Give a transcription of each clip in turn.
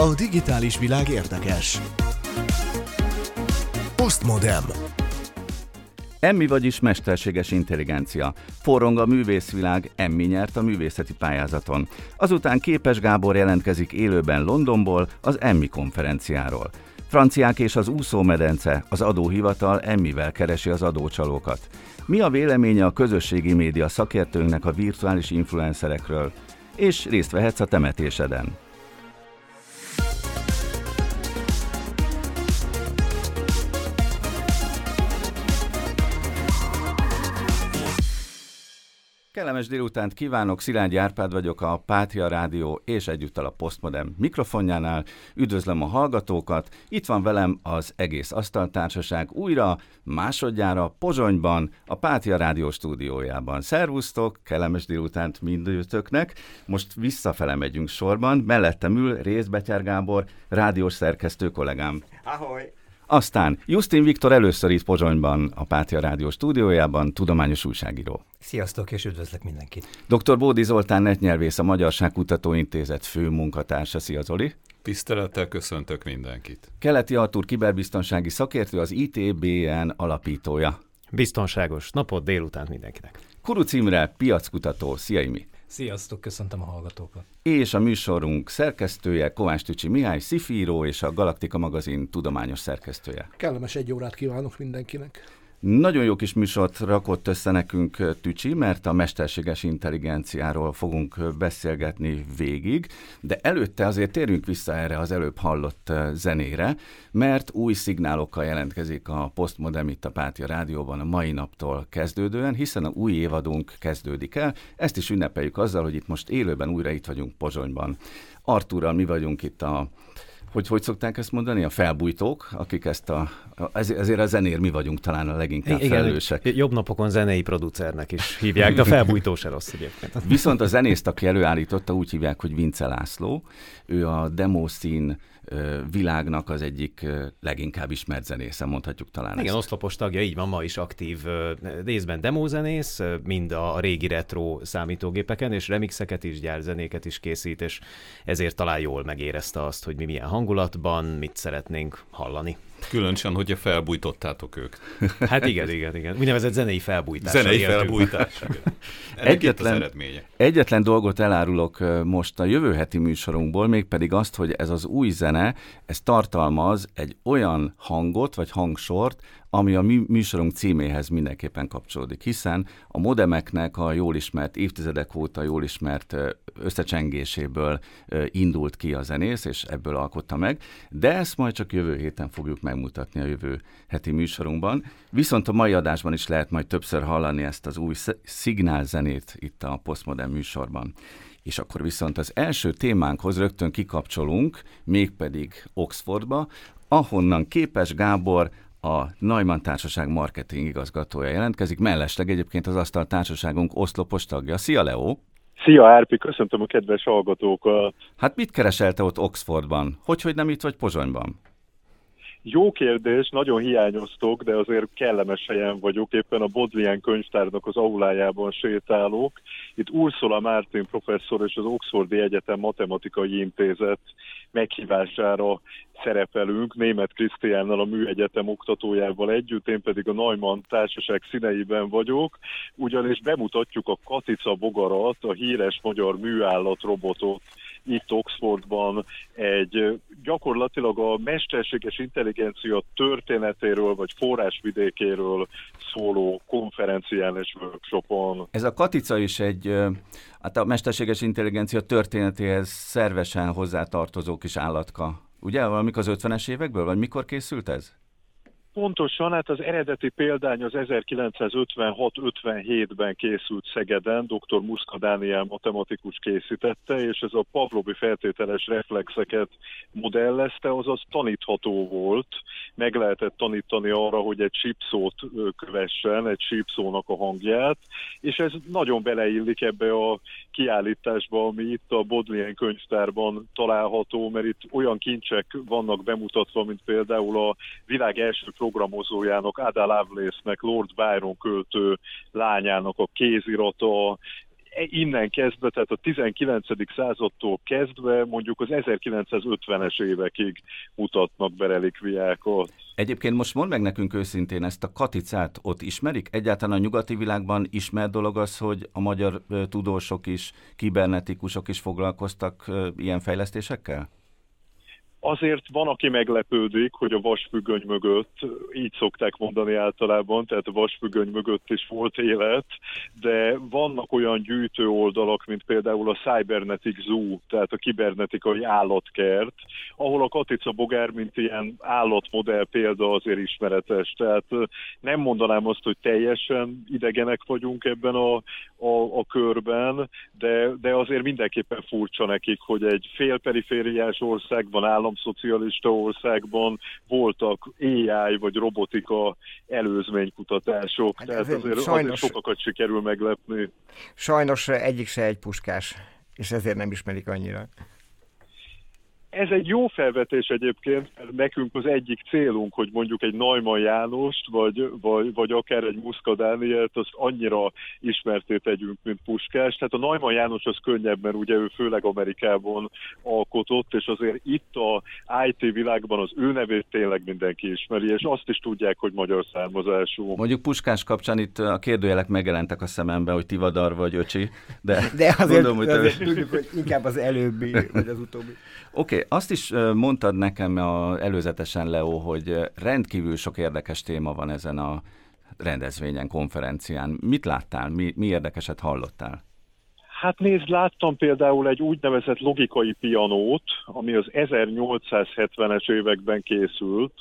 A digitális világ érdekes. Postmodem. Emmi vagyis mesterséges intelligencia. Forrong a művészvilág, Emmi nyert a művészeti pályázaton. Azután Képes Gábor jelentkezik élőben Londonból az Emmi konferenciáról. Franciák és az úszómedence, az adóhivatal Emmivel keresi az adócsalókat. Mi a véleménye a közösségi média szakértőnknek a virtuális influencerekről? És részt vehetsz a temetéseden. Kellemes délutánt kívánok, Szilágyi Árpád vagyok a Pátria Rádió és egyúttal a Postmodern mikrofonjánál. Üdvözlöm a hallgatókat, itt van velem az egész asztaltársaság újra, másodjára Pozsonyban, a Pátria Rádió stúdiójában. Szervusztok, kellemes délutánt mindőtöknek. Most visszafele megyünk sorban, mellettem ül Rész Betyár Gábor, rádiós szerkesztő kollégám. Ahoy! Aztán Justin Viktor először itt Pozsonyban, a Pátia Rádió stúdiójában, tudományos újságíró. Sziasztok, és üdvözlök mindenkit. Dr. Bódi Zoltán netnyelvész, a Magyarság Kutatóintézet fő munkatársa. Szia Zoli! Tisztelettel köszöntök mindenkit. Keleti Artur kiberbiztonsági szakértő, az ITBN alapítója. Biztonságos napot délután mindenkinek. Kuruc Imre, piackutató. Szia Imi! Sziasztok, köszöntöm a hallgatókat. És a műsorunk szerkesztője Kovács Tücsi Mihály, szifíró és a Galaktika magazin tudományos szerkesztője. Kellemes egy órát kívánok mindenkinek. Nagyon jó kis műsort rakott össze nekünk Tücsi, mert a mesterséges intelligenciáról fogunk beszélgetni végig, de előtte azért térjünk vissza erre az előbb hallott zenére, mert új szignálokkal jelentkezik a Postmodern itt a Pátia Rádióban a mai naptól kezdődően, hiszen a új évadunk kezdődik el. Ezt is ünnepeljük azzal, hogy itt most élőben újra itt vagyunk Pozsonyban. Artúrral mi vagyunk itt a hogy hogy szokták ezt mondani, a felbújtók, akik ezt a, ezért a zenér mi vagyunk talán a leginkább Igen, felelősek. Jobb napokon zenei producernek is hívják, de a felbújtó se rossz egyébként. Viszont a zenészt, aki előállította, úgy hívják, hogy Vince László. Ő a demószín világnak az egyik leginkább ismert zenésze, mondhatjuk talán Igen, ezt. oszlopos tagja, így van, ma is aktív részben demózenész, mind a régi retro számítógépeken, és remixeket is, gyárzenéket is készít, és ezért talán jól megérezte azt, hogy mi milyen hangulatban, mit szeretnénk hallani. Különösen, hogyha felbújtottátok ők. Hát igen, igen, igen. Úgynevezett zenei felbújtás. Zenei felbújtás. egyetlen, egyetlen dolgot elárulok most a jövő heti műsorunkból, mégpedig azt, hogy ez az új zene, ez tartalmaz egy olyan hangot, vagy hangsort, ami a műsorunk címéhez mindenképpen kapcsolódik, hiszen a modemeknek a jól ismert, évtizedek óta jól ismert összecsengéséből indult ki a zenész, és ebből alkotta meg, de ezt majd csak jövő héten fogjuk megmutatni a jövő heti műsorunkban. Viszont a mai adásban is lehet majd többször hallani ezt az új szignálzenét itt a Postmodern műsorban. És akkor viszont az első témánkhoz rögtön kikapcsolunk, mégpedig Oxfordba, ahonnan Képes Gábor, a Neumann Társaság marketing igazgatója jelentkezik, mellesleg egyébként az Asztal Társaságunk oszlopos tagja. Szia, Leo! Szia, Árpi, köszöntöm a kedves hallgatókat! Hát mit kereselte ott Oxfordban? Hogy, hogy nem itt vagy Pozsonyban? Jó kérdés, nagyon hiányoztok, de azért kellemes helyen vagyok. Éppen a Bodleian könyvtárnak az aulájában sétálok. Itt Ursula Martin professzor és az Oxfordi Egyetem Matematikai Intézet meghívására szerepelünk, német Krisztiánnal a Műegyetem oktatójával együtt, én pedig a Neumann Társaság színeiben vagyok, ugyanis bemutatjuk a Katica bogarat, a híres magyar műállat robotot, itt Oxfordban egy gyakorlatilag a mesterséges intelligencia történetéről vagy forrásvidékéről szóló konferencián és workshopon. Ez a Katica is egy, hát a mesterséges intelligencia történetéhez szervesen hozzátartozó kis állatka. Ugye, valamik az 50-es évekből, vagy mikor készült ez? Pontosan, hát az eredeti példány az 1956-57-ben készült Szegeden, dr. Muszka Dániel matematikus készítette, és ez a Pavlovi feltételes reflexeket modellezte, azaz tanítható volt, meg lehetett tanítani arra, hogy egy sípszót kövessen, egy sípszónak a hangját, és ez nagyon beleillik ebbe a kiállításba, ami itt a Bodleian könyvtárban található, mert itt olyan kincsek vannak bemutatva, mint például a világ első programozójának, Ada Lovelace-nek, Lord Byron költő lányának a kézirata, innen kezdve, tehát a 19. századtól kezdve mondjuk az 1950-es évekig mutatnak be relikviákat. Egyébként most mondd meg nekünk őszintén, ezt a katicát ott ismerik? Egyáltalán a nyugati világban ismert dolog az, hogy a magyar tudósok is, kibernetikusok is foglalkoztak ilyen fejlesztésekkel? Azért van, aki meglepődik, hogy a vasfüggöny mögött, így szokták mondani általában, tehát a vasfüggöny mögött is volt élet, de vannak olyan gyűjtő oldalak, mint például a Cybernetic Zoo, tehát a kibernetikai állatkert, ahol a Katica Bogár, mint ilyen állatmodell példa azért ismeretes. Tehát nem mondanám azt, hogy teljesen idegenek vagyunk ebben a, a, a körben, de, de azért mindenképpen furcsa nekik, hogy egy félperifériás országban állam államszocialista országban voltak AI vagy robotika előzménykutatások, hát tehát azért, sajnos, azért sokakat sikerül meglepni. Sajnos egyik se egy puskás, és ezért nem ismerik annyira. Ez egy jó felvetés egyébként, mert nekünk az egyik célunk, hogy mondjuk egy Neumann Jánost, vagy, vagy, vagy akár egy Muszka Dánielt, azt annyira ismerté tegyünk, mint Puskás. Tehát a Neumann János az könnyebb, mert ugye ő főleg Amerikában alkotott, és azért itt a IT világban az ő nevét tényleg mindenki ismeri, és azt is tudják, hogy magyar származású. Mondjuk Puskás kapcsán itt a kérdőjelek megjelentek a szemembe, hogy Tivadar vagy Öcsi, de, de azért, mondom, hogy azért te... tudjuk, hogy inkább az előbbi, vagy az utóbbi. Oké, okay, azt is mondtad nekem a, előzetesen, Leo, hogy rendkívül sok érdekes téma van ezen a rendezvényen, konferencián. Mit láttál, mi, mi érdekeset hallottál? Hát nézd, láttam például egy úgynevezett logikai pianót, ami az 1870-es években készült,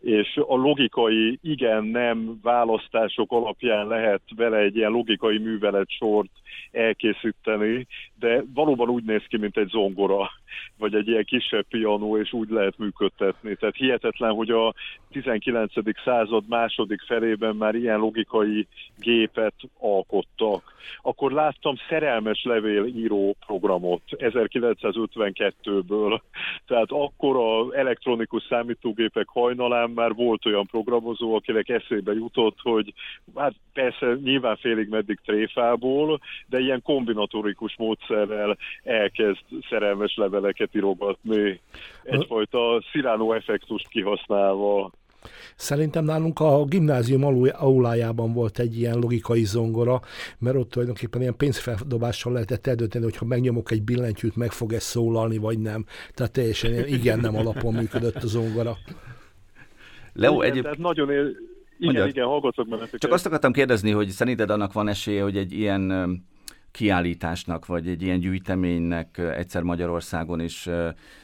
és a logikai igen-nem választások alapján lehet vele egy ilyen logikai művelet sort elkészíteni, de valóban úgy néz ki, mint egy zongora, vagy egy ilyen kisebb pianó, és úgy lehet működtetni. Tehát hihetetlen, hogy a 19. század második felében már ilyen logikai gépet alkottak. Akkor láttam szerelmes levél író programot 1952-ből. Tehát akkor az elektronikus számítógépek hajnalán már volt olyan programozó, akinek eszébe jutott, hogy hát persze nyilván félig meddig tréfából, de ilyen kombinatorikus módszerrel elkezd szerelmes leveleket írogatni, egyfajta Cyrano effektust kihasználva. Szerintem nálunk a gimnázium aulájában volt egy ilyen logikai zongora, mert ott tulajdonképpen ilyen pénzfeldobással lehetett eldönteni, hogy ha megnyomok egy billentyűt, meg fog ez szólalni, vagy nem. Tehát teljesen ilyen igen-nem alapon működött a zongora. Leo, igen, egyéb... tehát nagyon él... Igen, Mondjad. igen, hallgatok benneteket. Csak azt akartam kérdezni, hogy szerinted annak van esélye, hogy egy ilyen kiállításnak, vagy egy ilyen gyűjteménynek egyszer Magyarországon is,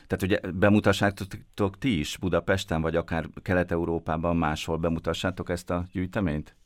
tehát ugye bemutassátok ti is Budapesten, vagy akár Kelet-Európában máshol bemutassátok ezt a gyűjteményt?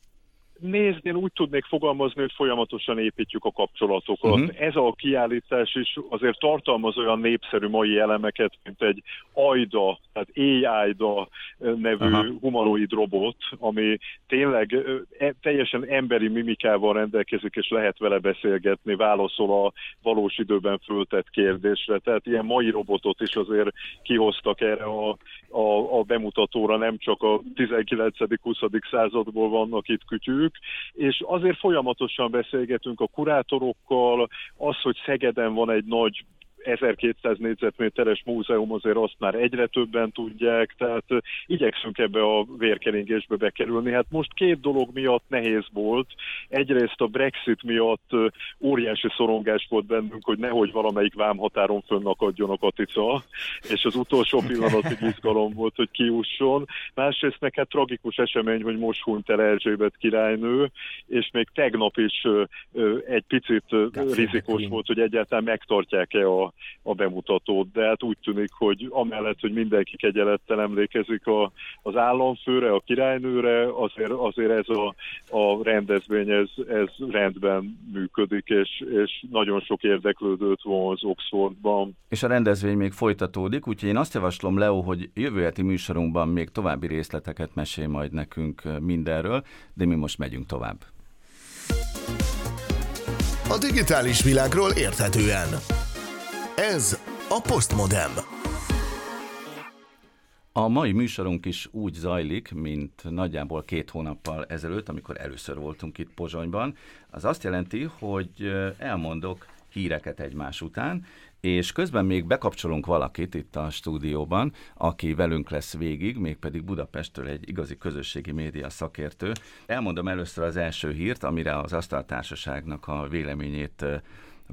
Nézd, én úgy tudnék fogalmazni, hogy folyamatosan építjük a kapcsolatokat. Uh-huh. Ez a kiállítás is azért tartalmaz olyan népszerű mai elemeket, mint egy AIDA, tehát AI-da nevű uh-huh. humanoid robot, ami tényleg e, teljesen emberi mimikával rendelkezik, és lehet vele beszélgetni, válaszol a valós időben föltett kérdésre. Tehát ilyen mai robotot is azért kihoztak erre a, a, a bemutatóra, nem csak a 19.-20. századból vannak itt kütyük, velük, és azért folyamatosan beszélgetünk a kurátorokkal, az, hogy Szegeden van egy nagy 1200 négyzetméteres múzeum, azért azt már egyre többen tudják, tehát igyekszünk ebbe a vérkeringésbe bekerülni. Hát most két dolog miatt nehéz volt. Egyrészt a Brexit miatt óriási szorongás volt bennünk, hogy nehogy valamelyik vámhatáron fönnakadjon a katica, és az utolsó pillanatig izgalom volt, hogy kiusson. Másrészt meg hát tragikus esemény, hogy most hunyt el Erzsébet királynő, és még tegnap is egy picit rizikós volt, hogy egyáltalán megtartják-e a a bemutatót, de hát úgy tűnik, hogy amellett, hogy mindenki kegyelettel emlékezik a, az államfőre, a királynőre, azért, azért ez a, a rendezvény, ez, ez rendben működik, és, és nagyon sok érdeklődőt van az Oxfordban. És a rendezvény még folytatódik, úgyhogy én azt javaslom, Leo, hogy jövő heti műsorunkban még további részleteket mesél majd nekünk mindenről, de mi most megyünk tovább. A digitális világról érthetően. Ez a Postmodem. A mai műsorunk is úgy zajlik, mint nagyjából két hónappal ezelőtt, amikor először voltunk itt Pozsonyban. Az azt jelenti, hogy elmondok híreket egymás után, és közben még bekapcsolunk valakit itt a stúdióban, aki velünk lesz végig, mégpedig Budapestről egy igazi közösségi média szakértő. Elmondom először az első hírt, amire az Asztaltársaságnak a véleményét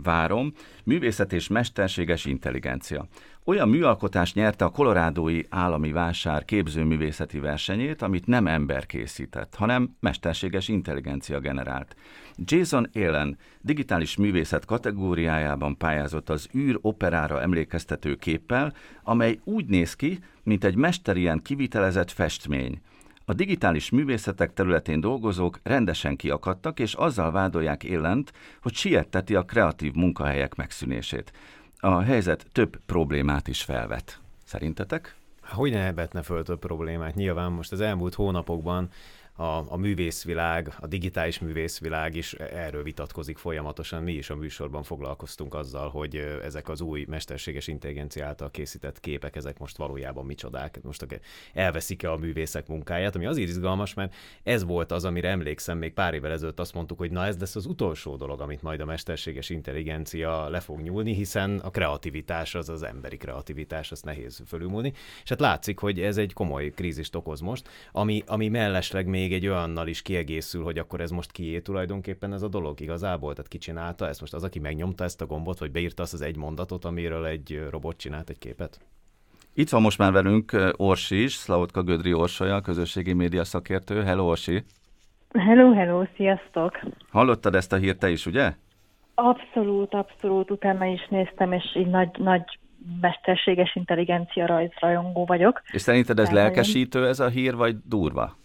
várom. Művészet és mesterséges intelligencia. Olyan műalkotás nyerte a kolorádói állami vásár képzőművészeti versenyét, amit nem ember készített, hanem mesterséges intelligencia generált. Jason Allen digitális művészet kategóriájában pályázott az űr operára emlékeztető képpel, amely úgy néz ki, mint egy mesterien kivitelezett festmény. A digitális művészetek területén dolgozók rendesen kiakadtak, és azzal vádolják Élent, hogy sietteti a kreatív munkahelyek megszűnését. A helyzet több problémát is felvet. Szerintetek? Hogy ne ebetne föl több problémát? Nyilván most az elmúlt hónapokban a, a művészvilág, a digitális művészvilág is erről vitatkozik folyamatosan. Mi is a műsorban foglalkoztunk azzal, hogy ezek az új mesterséges intelligencia által készített képek, ezek most valójában micsodák. Most elveszik-e a művészek munkáját, ami azért izgalmas, mert ez volt az, amire emlékszem, még pár évvel ezelőtt azt mondtuk, hogy na ez lesz az utolsó dolog, amit majd a mesterséges intelligencia le fog nyúlni, hiszen a kreativitás az az emberi kreativitás, azt nehéz fölülmúlni. És hát látszik, hogy ez egy komoly krízist okoz most, ami, ami mellesleg még még egy olyannal is kiegészül, hogy akkor ez most kié tulajdonképpen ez a dolog igazából? Tehát ki csinálta ezt? Most az, aki megnyomta ezt a gombot, vagy beírta azt az egy mondatot, amiről egy robot csinált egy képet? Itt van most már velünk Orsi is, Szlavotka Gödri Orsolya, közösségi média szakértő. Hello, Orsi! Hello, hello, sziasztok! Hallottad ezt a hírt te is, ugye? Abszolút, abszolút, utána is néztem, és így nagy, nagy mesterséges intelligencia rajzrajongó vagyok. És szerinted ez lelkesítő ez a hír, vagy durva?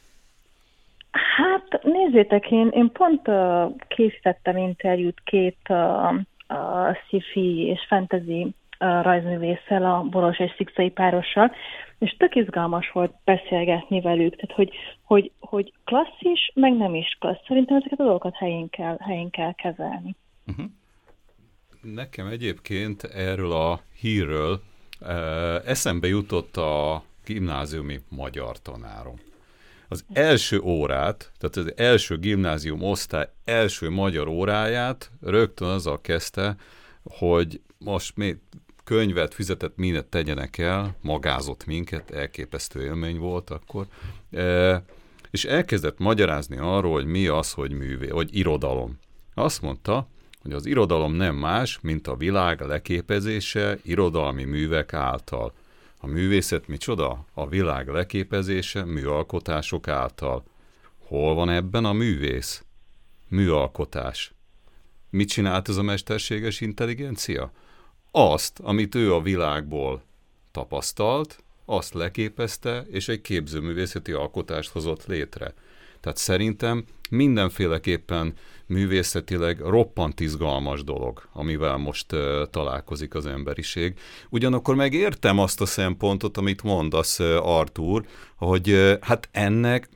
Hát nézzétek, én, én pont uh, készítettem interjút két uh, uh, sci-fi és fantasy uh, rajzművésszel, a Boros és Szikszai párossal, és tök izgalmas volt beszélgetni velük, tehát hogy, hogy, hogy klasszis, meg nem is klassz. Szerintem ezeket a dolgokat helyén kell, helyén kell kezelni. Uh-huh. Nekem egyébként erről a hírről uh, eszembe jutott a gimnáziumi magyar tanárom az első órát, tehát az első gimnázium osztály első magyar óráját rögtön azzal kezdte, hogy most még könyvet, fizetett mindent tegyenek el, magázott minket, elképesztő élmény volt akkor, e, és elkezdett magyarázni arról, hogy mi az, hogy művé, hogy irodalom. Azt mondta, hogy az irodalom nem más, mint a világ leképezése irodalmi művek által. A művészet micsoda? A világ leképezése műalkotások által. Hol van ebben a művész? Műalkotás. Mit csinált ez a mesterséges intelligencia? Azt, amit ő a világból tapasztalt, azt leképezte, és egy képzőművészeti alkotást hozott létre. Tehát szerintem mindenféleképpen művészetileg roppant izgalmas dolog, amivel most uh, találkozik az emberiség. Ugyanakkor megértem azt a szempontot, amit mondasz, uh, Artur, hogy uh, hát ennek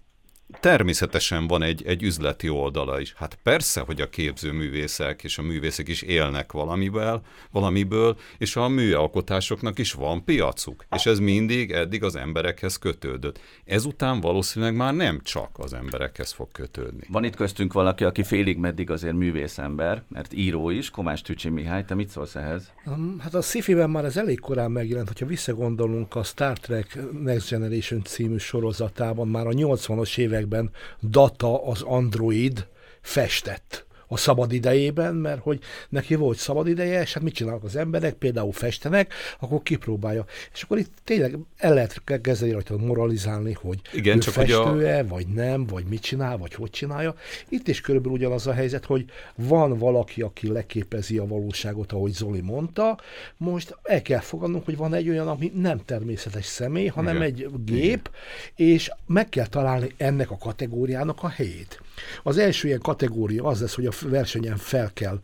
természetesen van egy, egy üzleti oldala is. Hát persze, hogy a képzőművészek és a művészek is élnek valamivel, valamiből, és a műalkotásoknak is van piacuk. És ez mindig eddig az emberekhez kötődött. Ezután valószínűleg már nem csak az emberekhez fog kötődni. Van itt köztünk valaki, aki félig meddig azért művészember, mert író is, Komács Tücsi Mihály, te mit szólsz ehhez? Hát a sci már ez elég korán megjelent, hogyha visszagondolunk a Star Trek Next Generation című sorozatában, már a 80-as években években Data az android festett a szabad idejében, mert hogy neki volt szabad ideje, és hát mit csinálnak az emberek, például festenek, akkor kipróbálja. És akkor itt tényleg el lehet kezdeni rajta moralizálni, hogy Igen, ő csak festő-e, a... vagy nem, vagy mit csinál, vagy hogy csinálja. Itt is körülbelül ugyanaz a helyzet, hogy van valaki, aki leképezi a valóságot, ahogy Zoli mondta, most el kell fogadnunk, hogy van egy olyan, ami nem természetes személy, hanem Igen. egy gép, Igen. és meg kell találni ennek a kategóriának a helyét. Az első ilyen kategória az lesz, hogy a versenyen fel kell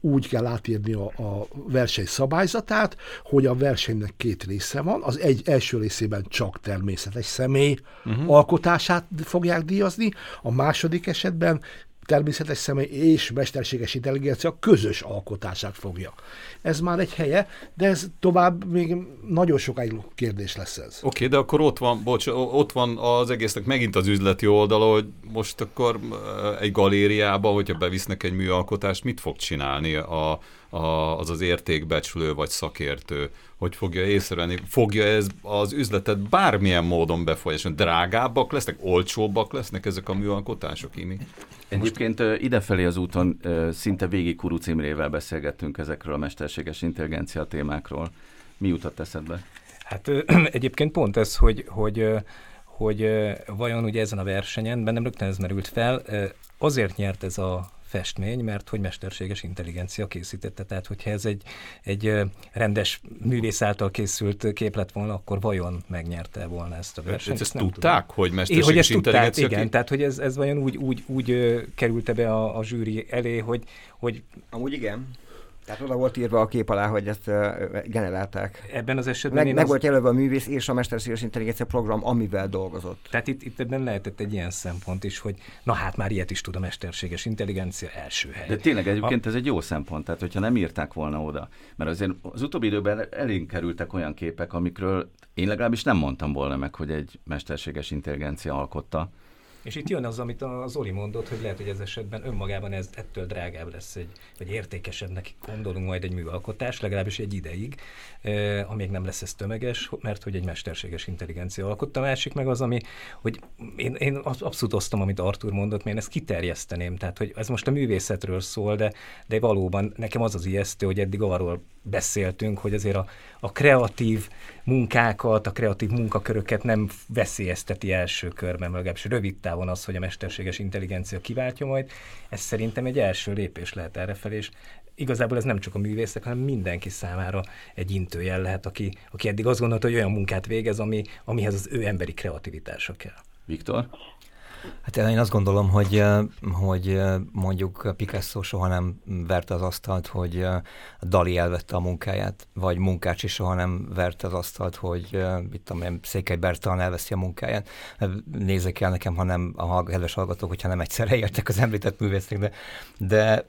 úgy kell átírni a, a verseny szabályzatát, hogy a versenynek két része van. Az egy első részében csak természetes személy uh-huh. alkotását fogják díjazni, a második esetben természetes személy és mesterséges intelligencia közös alkotását fogja. Ez már egy helye, de ez tovább még nagyon sokáig kérdés lesz ez. Oké, okay, de akkor ott van, bocs, ott van az egésznek megint az üzleti oldala, hogy most akkor egy galériába, hogyha bevisznek egy műalkotást, mit fog csinálni a, a, az az értékbecsülő vagy szakértő, hogy fogja észrevenni, fogja ez az üzletet bármilyen módon befolyásolni. Drágábbak lesznek, olcsóbbak lesznek ezek a műalkotások, Imi? Egyébként idefelé az úton szinte végig Kuruc Imrével beszélgettünk ezekről a mesterséges intelligencia témákról. Mi jutott eszedbe? Hát egyébként pont ez, hogy, hogy hogy vajon ugye ezen a versenyen, bennem rögtön ez merült fel, azért nyert ez a festmény, mert hogy mesterséges intelligencia készítette. Tehát, hogyha ez egy, egy rendes művész által készült kép lett volna, akkor vajon megnyerte volna ezt a versenyt? Ezt, ezt tudták, tudom. hogy mesterséges é, hogy ezt intelligencia? Tudták, igen, tehát hogy ez, ez vajon úgy, úgy, úgy került be a, a zsűri elé, hogy, hogy... Amúgy igen. Tehát oda volt írva a kép alá, hogy ezt uh, generálták. Ebben az esetben meg, meg az... volt jelölve a művész és a mesterséges intelligencia program, amivel dolgozott. Tehát itt, itt ebben lehetett egy ilyen szempont is, hogy na hát már ilyet is tud a mesterséges intelligencia első hely. De tényleg egyébként a... ez egy jó szempont, tehát hogyha nem írták volna oda, mert azért az utóbbi időben elénk kerültek olyan képek, amikről én legalábbis nem mondtam volna meg, hogy egy mesterséges intelligencia alkotta. És itt jön az, amit a Zoli mondott, hogy lehet, hogy ez esetben önmagában ez ettől drágább lesz, egy, vagy értékesebbnek gondolunk majd egy műalkotás, legalábbis egy ideig, eh, amíg nem lesz ez tömeges, mert hogy egy mesterséges intelligencia alkotta. Másik meg az, ami, hogy én, én abszolút osztom, amit Artur mondott, mert én ezt kiterjeszteném, tehát hogy ez most a művészetről szól, de, de valóban nekem az az ijesztő, hogy eddig arról beszéltünk, hogy azért a, a kreatív munkákat, a kreatív munkaköröket nem veszélyezteti első körben, legalábbis rövid távon az, hogy a mesterséges intelligencia kiváltja majd. Ez szerintem egy első lépés lehet errefelé, és igazából ez nem csak a művészek, hanem mindenki számára egy intőjel lehet, aki, aki eddig azt gondolta, hogy olyan munkát végez, ami, amihez az ő emberi kreativitása kell. Viktor? Hát én azt gondolom, hogy, hogy mondjuk Picasso soha nem verte az asztalt, hogy Dali elvette a munkáját, vagy Munkácsi soha nem verte az asztalt, hogy itt tudom én, Székely Bertalan elveszi a munkáját. Nézzék el nekem, ha nem a kedves hallgatók, hogyha nem egyszerre értek az említett művészek, de, de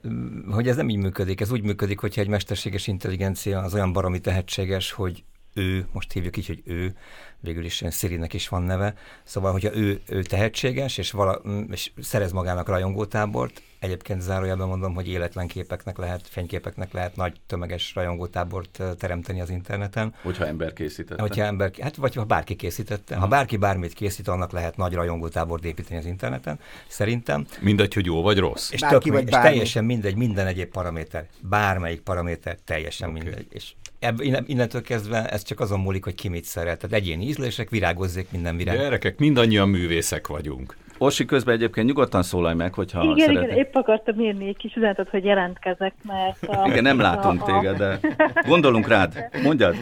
hogy ez nem így működik. Ez úgy működik, hogyha egy mesterséges intelligencia az olyan baromi tehetséges, hogy ő, most hívjuk így, hogy ő, végül is Szirinek is van neve, szóval, hogyha ő, ő tehetséges, és, vala, és szerez magának rajongótábort, egyébként zárójelben mondom, hogy életlen képeknek lehet, fényképeknek lehet nagy tömeges rajongótábort teremteni az interneten. Hogyha ember készítette. Hogyha ember, hát vagy ha bárki készítette. Ha bárki bármit készít, annak lehet nagy rajongótábort építeni az interneten, szerintem. Mindegy, hogy jó vagy rossz. És, bárki tök, vagy és teljesen mindegy, minden egyéb paraméter, bármelyik paraméter teljesen okay. mindegy. És ebb, innentől kezdve ez csak azon múlik, hogy ki mit szeret. Tehát egyéni ízlések, virágozzék minden virág. Gyerekek, mindannyian művészek vagyunk. Orsi közben egyébként nyugodtan szólalj meg, hogyha igen, szeretnél. Igen, épp akartam írni egy kis üzenetet, hogy jelentkezek, mert... A, igen, nem látunk a, téged, de gondolunk rád. Mondjad.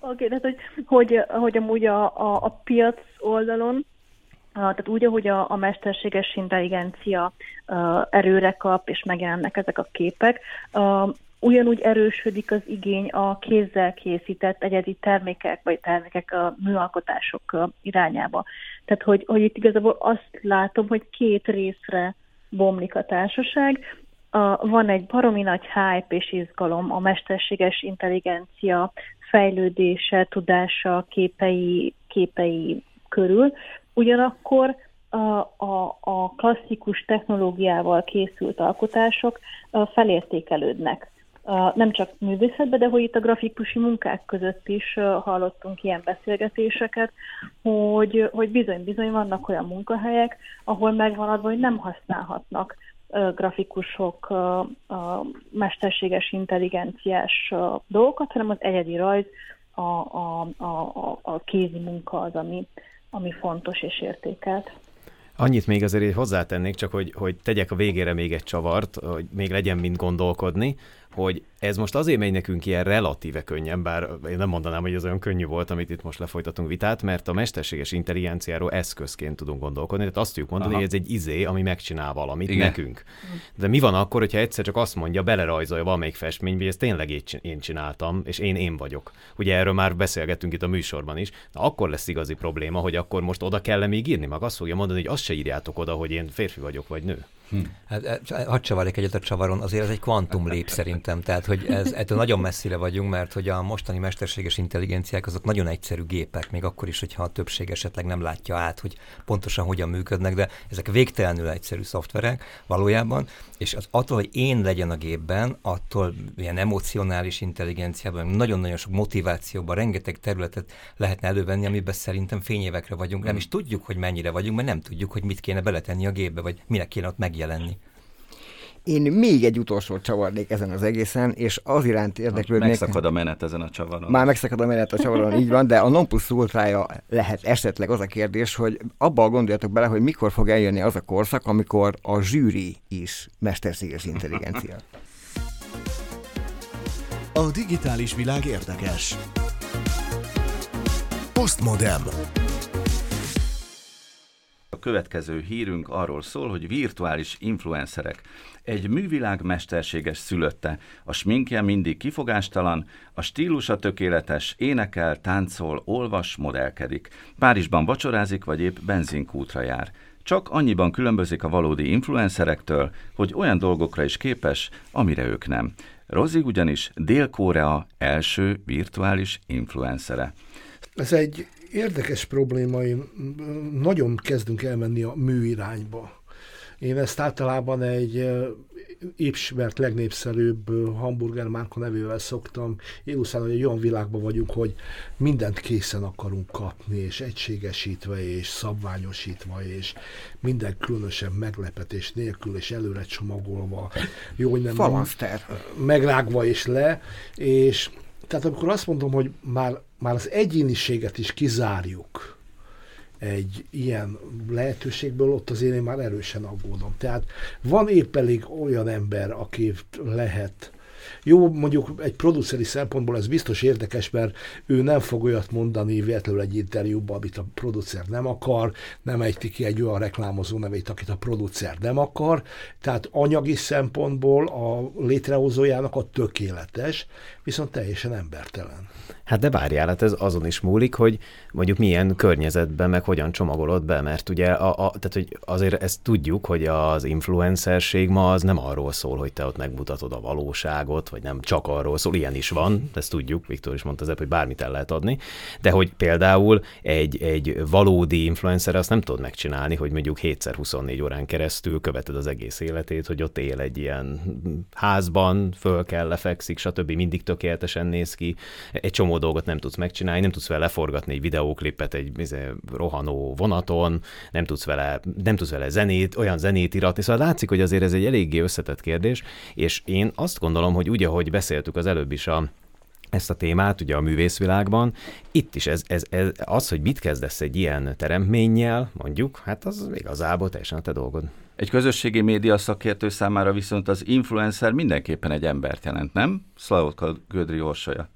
Oké, okay, tehát hogy, hogy, hogy amúgy a, a, a piac oldalon, tehát úgy, ahogy a, a mesterséges intelligencia uh, erőre kap, és megjelennek ezek a képek, uh, ugyanúgy erősödik az igény a kézzel készített egyedi termékek, vagy termékek a műalkotások irányába. Tehát, hogy, hogy itt igazából azt látom, hogy két részre bomlik a társaság. A, van egy baromi nagy hype és izgalom a mesterséges intelligencia fejlődése, tudása, képei, képei körül. Ugyanakkor a, a, a klasszikus technológiával készült alkotások felértékelődnek nem csak művészetben, de hogy itt a grafikusi munkák között is hallottunk ilyen beszélgetéseket, hogy, hogy bizony-bizony vannak olyan munkahelyek, ahol megvan adva, hogy nem használhatnak grafikusok mesterséges intelligenciás dolgokat, hanem az egyedi rajz, a, a, a, a kézi munka az, ami, ami fontos és értékelt. Annyit még azért hozzátennék, csak hogy, hogy tegyek a végére még egy csavart, hogy még legyen mind gondolkodni, hogy ez most azért megy nekünk ilyen relatíve könnyen, bár én nem mondanám, hogy ez olyan könnyű volt, amit itt most lefolytatunk vitát, mert a mesterséges intelligenciáról eszközként tudunk gondolkodni. Tehát azt tudjuk mondani, Aha. hogy ez egy izé, ami megcsinál valamit Igen. nekünk. De mi van akkor, hogyha egyszer csak azt mondja, belerajzolja valamelyik festménybe, hogy ezt tényleg én csináltam, és én én vagyok. Ugye erről már beszélgettünk itt a műsorban is. Na, akkor lesz igazi probléma, hogy akkor most oda kell még írni, meg azt fogja mondani, hogy azt se írjátok oda, hogy én férfi vagyok, vagy nő. Hm. Hát, hát hadd csavarjak egyet a csavaron, azért ez egy kvantum lép szerintem, tehát hogy ez, ettől nagyon messzire vagyunk, mert hogy a mostani mesterséges intelligenciák azok nagyon egyszerű gépek, még akkor is, hogyha a többség esetleg nem látja át, hogy pontosan hogyan működnek, de ezek végtelenül egyszerű szoftverek valójában, és az attól, hogy én legyen a gépben, attól ilyen emocionális intelligenciában, nagyon-nagyon sok motivációban, rengeteg területet lehetne elővenni, amiben szerintem fényévekre vagyunk, nem is tudjuk, hogy mennyire vagyunk, mert nem tudjuk, hogy mit kéne beletenni a gépbe, vagy minek kéne ott megjelenni. Én még egy utolsó csavarnék ezen az egészen, és az iránt érdeklődnék. Megszakad a menet ezen a csavaron. Már megszakad a menet a csavaron, így van, de a non plus ultrája lehet esetleg az a kérdés, hogy abba gondoljatok bele, hogy mikor fog eljönni az a korszak, amikor a zsűri is mesterséges intelligencia. A digitális világ érdekes. Postmodem. A következő hírünk arról szól, hogy virtuális influencerek. Egy művilág mesterséges szülötte. A sminkje mindig kifogástalan, a stílusa tökéletes, énekel, táncol, olvas, modellkedik. Párizsban vacsorázik, vagy épp benzinkútra jár. Csak annyiban különbözik a valódi influencerektől, hogy olyan dolgokra is képes, amire ők nem. Rozi ugyanis Dél-Korea első virtuális influencere. Ez egy érdekes probléma, én nagyon kezdünk elmenni a mű irányba. Én ezt általában egy ismert legnépszerűbb hamburger márka nevével szoktam illusztrálni, hogy egy olyan világban vagyunk, hogy mindent készen akarunk kapni, és egységesítve, és szabványosítva, és minden különösen meglepetés nélkül, és előre csomagolva, jó, hogy nem Falanszter. megrágva és le, és tehát amikor azt mondom, hogy már, már az egyéniséget is kizárjuk egy ilyen lehetőségből, ott azért én már erősen aggódom. Tehát van épp elég olyan ember, aki lehet jó, mondjuk egy produceri szempontból ez biztos érdekes, mert ő nem fog olyat mondani véletlenül egy interjúban, amit a producer nem akar, nem ejti ki egy olyan reklámozó nevét, akit a producer nem akar, tehát anyagi szempontból a létrehozójának a tökéletes, viszont teljesen embertelen. Hát de várjál, hát ez azon is múlik, hogy mondjuk milyen környezetben, meg hogyan csomagolod be, mert ugye a, a, tehát, hogy azért ezt tudjuk, hogy az influencerség ma az nem arról szól, hogy te ott megmutatod a valóságot, vagy nem csak arról szól, ilyen is van, ezt tudjuk, Viktor is mondta hogy bármit el lehet adni, de hogy például egy, egy valódi influencer azt nem tudod megcsinálni, hogy mondjuk 7x24 órán keresztül követed az egész életét, hogy ott él egy ilyen házban, föl kell, lefekszik, stb. mindig tökéletesen néz ki, egy csomó dolgot nem tudsz megcsinálni, nem tudsz vele leforgatni egy videóklipet egy izé, rohanó vonaton, nem tudsz vele, nem tudsz vele zenét, olyan zenét iratni, szóval látszik, hogy azért ez egy eléggé összetett kérdés, és én azt gondolom, hogy úgy, ahogy beszéltük az előbb is a ezt a témát, ugye a művészvilágban. Itt is ez, ez, ez, az, hogy mit kezdesz egy ilyen teremtménnyel, mondjuk, hát az igazából teljesen a te dolgod. Egy közösségi média szakértő számára viszont az influencer mindenképpen egy embert jelent, nem? Szlavotka Gödri Orsolya.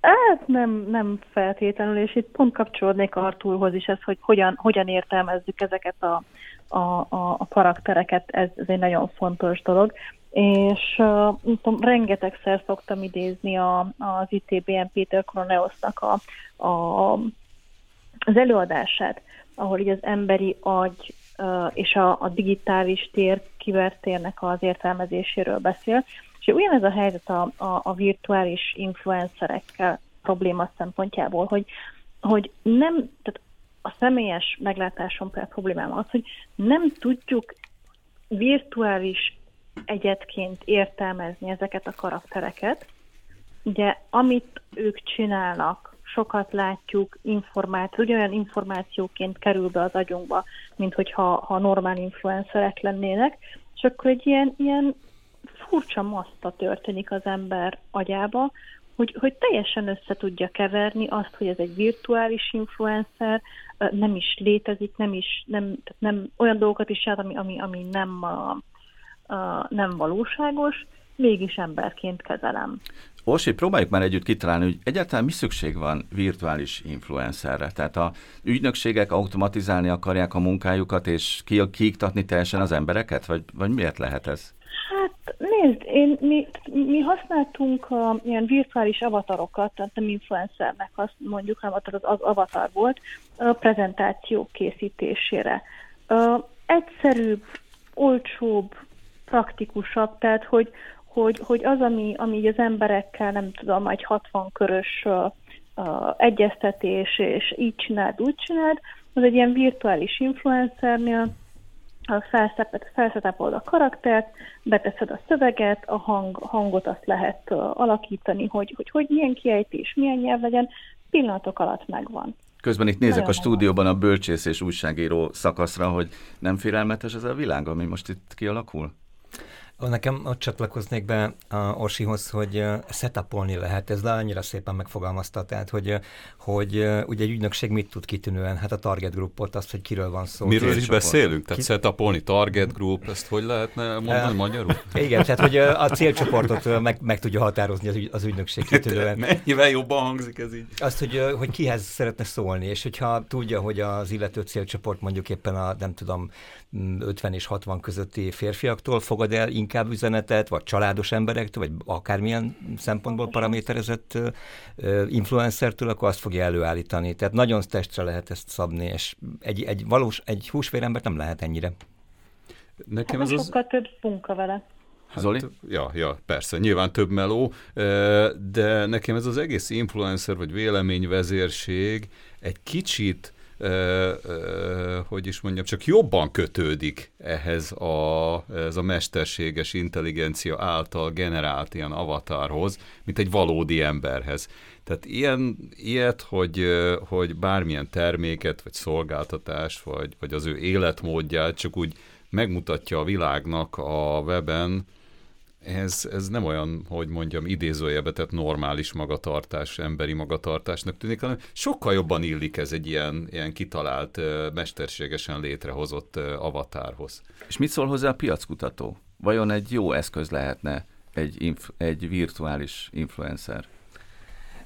Hát nem, nem feltétlenül, és itt pont kapcsolódnék Artúrhoz is ez, hogy hogyan, hogyan értelmezzük ezeket a, a, a, a karaktereket, ez, ez egy nagyon fontos dolog. És uh, tudom, rengetegszer szoktam idézni a, az ITBN Péter Koroneosznak a, a, az előadását, ahol így az emberi agy uh, és a, a digitális tér, kibertérnek az értelmezéséről beszél, és ugyanez a helyzet a, a, a virtuális influencerekkel probléma szempontjából, hogy, hogy nem, tehát a személyes meglátásom például problémám az, hogy nem tudjuk virtuális egyetként értelmezni ezeket a karaktereket. Ugye, amit ők csinálnak, sokat látjuk, információ, ugyanolyan információként kerül be az agyunkba, mint hogyha ha normál influencerek lennének, és akkor egy ilyen, ilyen furcsa maszta történik az ember agyába, hogy, hogy teljesen össze tudja keverni azt, hogy ez egy virtuális influencer, nem is létezik, nem is, nem, nem olyan dolgokat is csinál, ami, ami, ami nem, a, a, nem valóságos, mégis emberként kezelem. Orsi, próbáljuk már együtt kitalálni, hogy egyáltalán mi szükség van virtuális influencerre. Tehát a ügynökségek automatizálni akarják a munkájukat, és kiiktatni teljesen az embereket, vagy, vagy miért lehet ez? Hát nézd, én, mi, mi használtunk uh, ilyen virtuális avatarokat, tehát nem influencernek azt mondjuk, hanem az, az avatar volt, a prezentációk készítésére. Uh, egyszerűbb, olcsóbb, praktikusabb, tehát hogy, hogy, hogy az, ami, ami az emberekkel, nem tudom, egy 60 körös uh, uh, egyeztetés, és így csináld, úgy csináld, az egy ilyen virtuális influencernél felszetapolod a karaktert, beteszed a szöveget, a hang, hangot azt lehet alakítani, hogy, hogy, hogy milyen kiejtés, milyen nyelv legyen, pillanatok alatt megvan. Közben itt nézek Nagyon a stúdióban a bölcsész és újságíró szakaszra, hogy nem félelmetes ez a világ, ami most itt kialakul? Nekem ott csatlakoznék be a Orsihoz, hogy setupolni lehet, ez annyira szépen megfogalmazta, tehát hogy, hogy ugye egy ügynökség mit tud kitűnően, hát a target groupot, azt, hogy kiről van szó. Miről is beszélünk? Tehát Ki... setupolni, target group, ezt hogy lehetne mondani magyarul? Igen, tehát hogy a célcsoportot meg, meg tudja határozni az, ügy, az ügynökség kitűnően. Mennyivel jobban hangzik ez így? Azt, hogy, hogy kihez szeretne szólni, és hogyha tudja, hogy az illető célcsoport mondjuk éppen a, nem tudom, 50 és 60 közötti férfiaktól fogad el inkább üzenetet, vagy családos emberektől, vagy akármilyen szempontból paraméterezett influencertől, akkor azt fogja előállítani. Tehát nagyon testre lehet ezt szabni, és egy, egy valós, egy húsvérembert nem lehet ennyire. Nekem hát ez sokkal az... több munka vele. Hát, Zoli? Ja, ja, persze, nyilván több meló, de nekem ez az egész influencer vagy véleményvezérség egy kicsit hogy is mondjam, csak jobban kötődik ehhez a, ez a mesterséges intelligencia által generált ilyen avatarhoz, mint egy valódi emberhez. Tehát ilyen, ilyet, hogy, hogy bármilyen terméket, vagy szolgáltatást, vagy, vagy az ő életmódját csak úgy megmutatja a világnak a weben, ez, ez nem olyan, hogy mondjam, idézőjelbe tett normális magatartás, emberi magatartásnak tűnik, hanem sokkal jobban illik ez egy ilyen, ilyen kitalált, mesterségesen létrehozott avatárhoz. És mit szól hozzá a piackutató? Vajon egy jó eszköz lehetne egy, inf- egy virtuális influencer?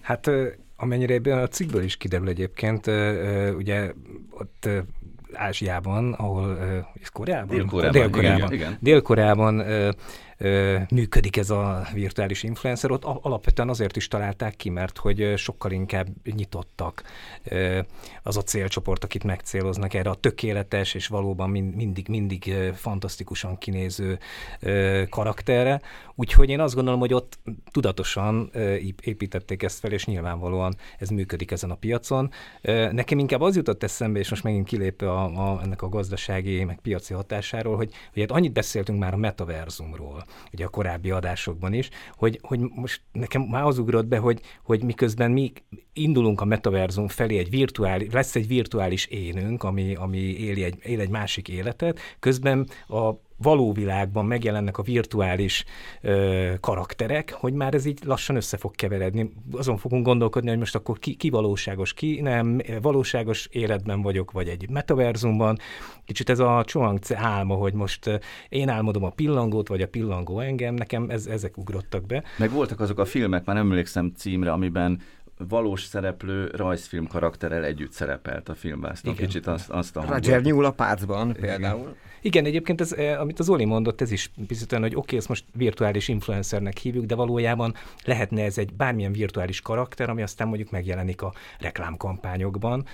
Hát amennyire ebben a cikkből is kiderül egyébként, ugye ott Ázsiában, ahol, ez Koreában? Dél-Koreában. Dél-Koreában. Igen, igen. Dél-Koreában működik ez a virtuális influencer, ott alapvetően azért is találták ki, mert hogy sokkal inkább nyitottak az a célcsoport, akit megcéloznak erre a tökéletes és valóban mindig, mindig fantasztikusan kinéző karakterre. Úgyhogy én azt gondolom, hogy ott tudatosan építették ezt fel, és nyilvánvalóan ez működik ezen a piacon. Nekem inkább az jutott eszembe, és most megint kilépve a, a, ennek a gazdasági, meg piaci hatásáról, hogy, hogy hát annyit beszéltünk már a metaverzumról, ugye a korábbi adásokban is, hogy, hogy most nekem már az ugrott be, hogy, hogy miközben mi indulunk a metaverzum felé, egy virtuális, lesz egy virtuális énünk, ami, ami éli egy, él egy másik életet, közben a való világban megjelennek a virtuális ö, karakterek, hogy már ez így lassan össze fog keveredni. Azon fogunk gondolkodni, hogy most akkor ki, ki valóságos, ki nem, valóságos életben vagyok, vagy egy metaverzumban. Kicsit ez a Chuang álma, hogy most én álmodom a pillangót, vagy a pillangó engem, nekem ez, ezek ugrottak be. Meg voltak azok a filmek, már nem emlékszem címre, amiben valós szereplő rajzfilm karakterrel együtt szerepelt a filmben. Ezt Igen. kicsit azt, azt a Roger Nyúl a párcban például. Igen. Igen, egyébként ez, eh, amit az Oli mondott, ez is picit olyan, hogy oké, okay, ezt most virtuális influencernek hívjuk, de valójában lehetne ez egy bármilyen virtuális karakter, ami aztán mondjuk megjelenik a reklámkampányokban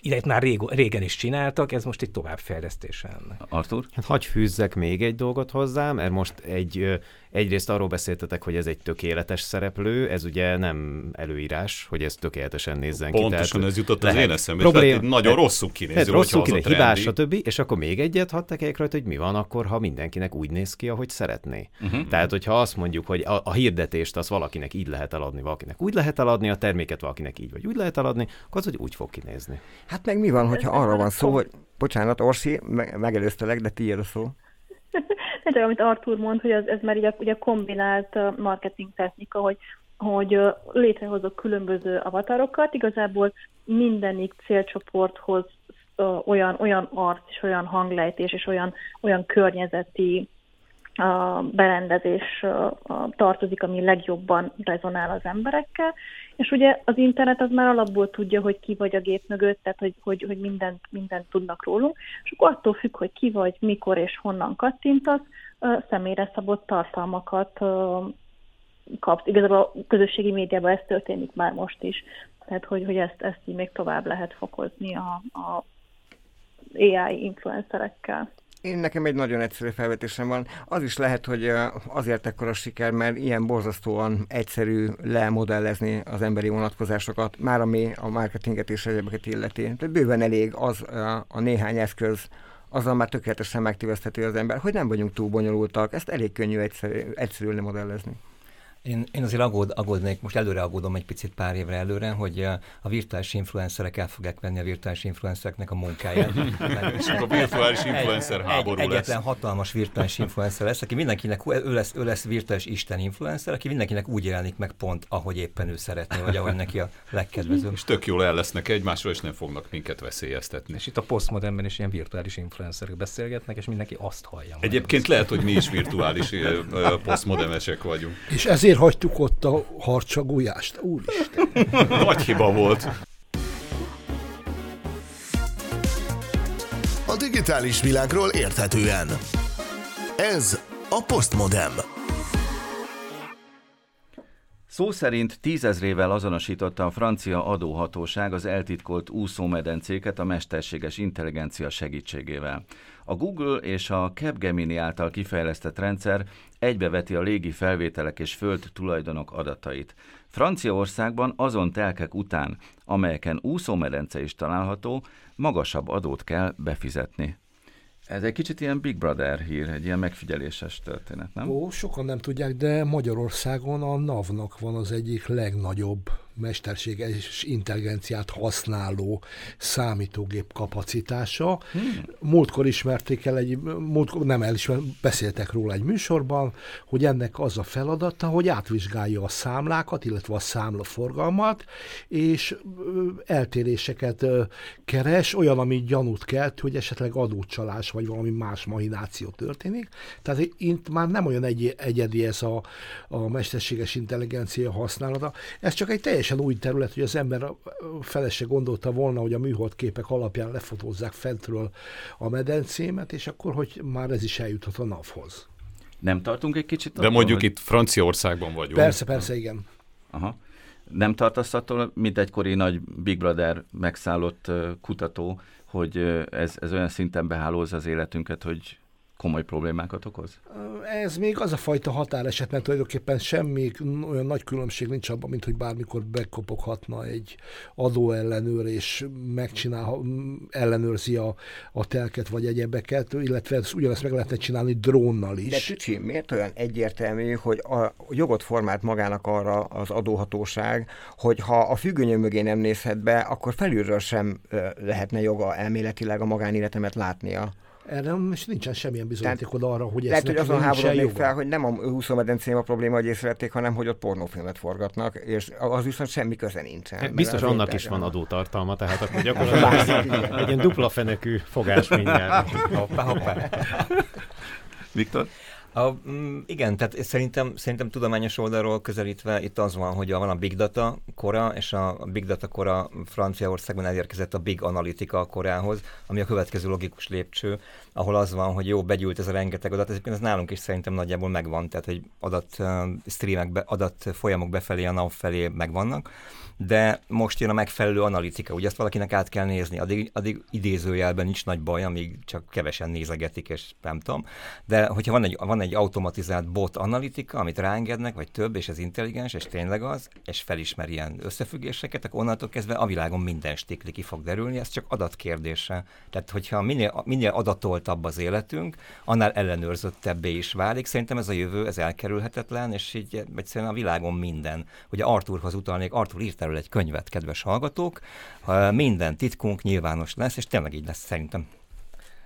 ilyet már rég, régen is csináltak, ez most egy továbbfejlesztés ennek. Artur? Hát hagy fűzzek még egy dolgot hozzá, mert most egy Egyrészt arról beszéltetek, hogy ez egy tökéletes szereplő, ez ugye nem előírás, hogy ez tökéletesen nézzen Pontosan ki. Pontosan ez jutott az én eszembe, problém, tehát nagyon rosszul kinéző, rosszul kinéző, hibás, stb. És akkor még egyet hadd tekeljek rajta, hogy mi van akkor, ha mindenkinek úgy néz ki, ahogy szeretné. Uh-huh. Tehát, hogyha azt mondjuk, hogy a, a hirdetést az valakinek így lehet eladni, valakinek úgy lehet eladni, a terméket valakinek így vagy úgy lehet eladni, akkor az hogy úgy fog kinézni. Hát meg mi van, hogyha arra van szó, hogy bocsánat, Orsi, me- megelőztelek, de tiéd a szó. Csak amit Artur mond, hogy az, ez már ugye, ugye kombinált marketing technika, hogy, hogy létrehozok különböző avatarokat, igazából mindenik célcsoporthoz olyan, olyan arc és olyan hanglejtés és olyan, olyan környezeti a berendezés tartozik, ami legjobban rezonál az emberekkel, és ugye az internet az már alapból tudja, hogy ki vagy a gép mögött, tehát hogy, hogy, hogy mindent, mindent tudnak rólunk, és akkor attól függ, hogy ki vagy, mikor és honnan kattintasz, személyre szabott tartalmakat kapsz. Igazából a közösségi médiában ez történik már most is, tehát hogy, hogy ezt, ezt így még tovább lehet fokozni a, a AI influencerekkel. Én nekem egy nagyon egyszerű felvetésem van. Az is lehet, hogy azért ekkora siker, mert ilyen borzasztóan egyszerű lemodellezni az emberi vonatkozásokat, már ami a marketinget és egyébként illeti. Tehát bőven elég az a néhány eszköz, azzal már tökéletesen megtéveszthető az ember, hogy nem vagyunk túl bonyolultak, ezt elég könnyű egyszerű, egyszerű lemodellezni. Én, én azért aggód, aggódnék, most előre aggódom egy picit pár évre előre, hogy a, a virtuális influencerek el fogják venni a virtuális influencereknek a munkáját. És a virtuális influencer egy, háború egy, Egyetlen lesz. hatalmas virtuális influencer lesz, aki mindenkinek, ő lesz, ő lesz virtuális isten influencer, aki mindenkinek úgy jelenik meg pont, ahogy éppen ő szeretné, vagy ahogy neki a legkedvezőbb. És tök jól el lesznek egymásról, és nem fognak minket veszélyeztetni. És itt a postmodernben is ilyen virtuális influencerek beszélgetnek, és mindenki azt hallja. Egyébként lehet, hogy mi is virtuális postmodernesek vagyunk. És ezért miért hagytuk ott a harcsagújást? Úristen! Nagy hiba volt. A digitális világról érthetően. Ez a Postmodem. Szó szerint tízezrével azonosította a francia adóhatóság az eltitkolt úszómedencéket a mesterséges intelligencia segítségével. A Google és a Capgemini által kifejlesztett rendszer egybeveti a légi felvételek és föld tulajdonok adatait. Franciaországban azon telkek után, amelyeken úszómedence is található, magasabb adót kell befizetni. Ez egy kicsit ilyen Big Brother hír, egy ilyen megfigyeléses történet, nem? Ó, sokan nem tudják, de Magyarországon a NAV-nak van az egyik legnagyobb mesterséges intelligenciát használó számítógép kapacitása. Hmm. Múltkor ismerték el egy, múltkor, nem elismer, beszéltek róla egy műsorban, hogy ennek az a feladata, hogy átvizsgálja a számlákat, illetve a számlaforgalmat, és eltéréseket keres, olyan, ami gyanút kelt, hogy esetleg adócsalás vagy valami más mahináció történik. Tehát itt már nem olyan egy, egyedi ez a, a mesterséges intelligencia használata. Ez csak egy teljes teljesen új terület, hogy az ember fele se gondolta volna, hogy a műhold képek alapján lefotózzák fentről a medencémet, és akkor, hogy már ez is eljuthat a NAV-hoz. Nem tartunk egy kicsit? De attól, mondjuk hogy... itt Franciaországban vagyunk. Persze, persze, igen. Aha. Nem tartasz attól, mint egykori nagy Big Brother megszállott kutató, hogy ez, ez olyan szinten behálózza az életünket, hogy komoly problémákat okoz? Ez még az a fajta határeset, mert tulajdonképpen semmi olyan nagy különbség nincs abban, mint hogy bármikor bekopoghatna egy adóellenőr, és megcsinál, ellenőrzi a, a telket vagy egyebeket, illetve ezt, ugyanezt meg lehetne csinálni drónnal is. De Tücsi, miért olyan egyértelmű, hogy a jogot formált magának arra az adóhatóság, hogy ha a függönyő mögé nem nézhet be, akkor felülről sem lehetne joga elméletileg a magánéletemet látnia? Erre most nincsen semmilyen bizonyítékod arra, hogy ez Lehet, hogy azon háborodnék fel, hogy nem a úszómedencém a probléma, hogy észrevették, hanem hogy ott pornófilmet forgatnak, és az viszont semmi köze nincsen. Hát biztos annak is van adótartalma, tehát akkor gyakorlatilag egy ilyen dupla fenekű fogás mindjárt. hoppá, hoppá. Viktor? A, mm, igen, tehát szerintem, szerintem tudományos oldalról közelítve itt az van, hogy van a Big Data kora, és a Big Data kora Franciaországban elérkezett a Big Analytica korához, ami a következő logikus lépcső, ahol az van, hogy jó, begyűlt ez a rengeteg adat, ez, ez nálunk is szerintem nagyjából megvan, tehát hogy adat streamek, adat folyamok befelé, a NAV felé megvannak, de most jön a megfelelő analitika, ugye ezt valakinek át kell nézni, addig, addig idézőjelben nincs nagy baj, amíg csak kevesen nézegetik, és nem tudom, de hogyha van egy, van egy automatizált bot analitika, amit ráengednek, vagy több, és ez intelligens, és tényleg az, és felismer ilyen összefüggéseket, akkor onnantól kezdve a világon minden stikli ki fog derülni, ez csak adatkérdése. Tehát, hogyha minél, minél adatoltabb az életünk, annál ellenőrzöttebbé is válik. Szerintem ez a jövő, ez elkerülhetetlen, és így egyszerűen a világon minden. Ugye Arthurhoz utalnék, Arthur írt erről egy könyvet, kedves hallgatók, minden titkunk nyilvános lesz, és tényleg így lesz szerintem.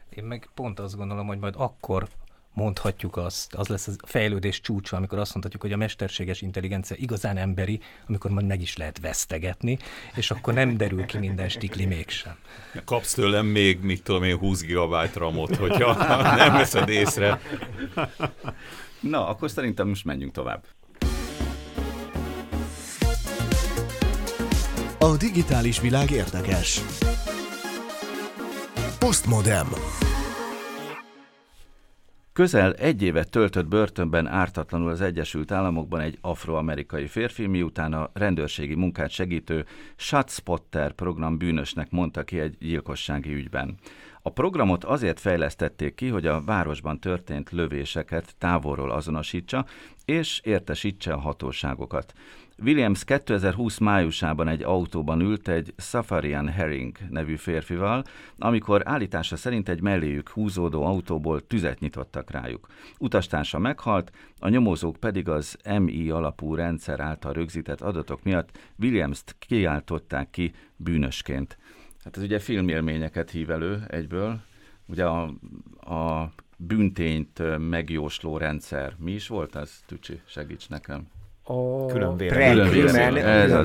Én meg pont azt gondolom, hogy majd akkor mondhatjuk azt, az lesz a fejlődés csúcsa, amikor azt mondhatjuk, hogy a mesterséges intelligencia igazán emberi, amikor majd meg is lehet vesztegetni, és akkor nem derül ki minden stikli mégsem. Kapsz tőlem még, mit tudom én, 20 gigabyte ramot, hogyha nem veszed észre. Na, akkor szerintem most menjünk tovább. A digitális világ érdekes. Postmodem. Közel egy évet töltött börtönben ártatlanul az Egyesült Államokban egy afroamerikai férfi, miután a rendőrségi munkát segítő ShotSpotter program bűnösnek mondta ki egy gyilkossági ügyben. A programot azért fejlesztették ki, hogy a városban történt lövéseket távolról azonosítsa, és értesítse a hatóságokat. Williams 2020 májusában egy autóban ült egy Safarian Herring nevű férfival, amikor állítása szerint egy melléjük húzódó autóból tüzet nyitottak rájuk. Utastársa meghalt, a nyomozók pedig az MI alapú rendszer által rögzített adatok miatt Williams-t kiáltották ki bűnösként. Hát ez ugye filmélményeket hív elő egyből. Ugye a, a bűntényt megjósló rendszer. Mi is volt ez, Tücsi? Segíts nekem a külön véleményben,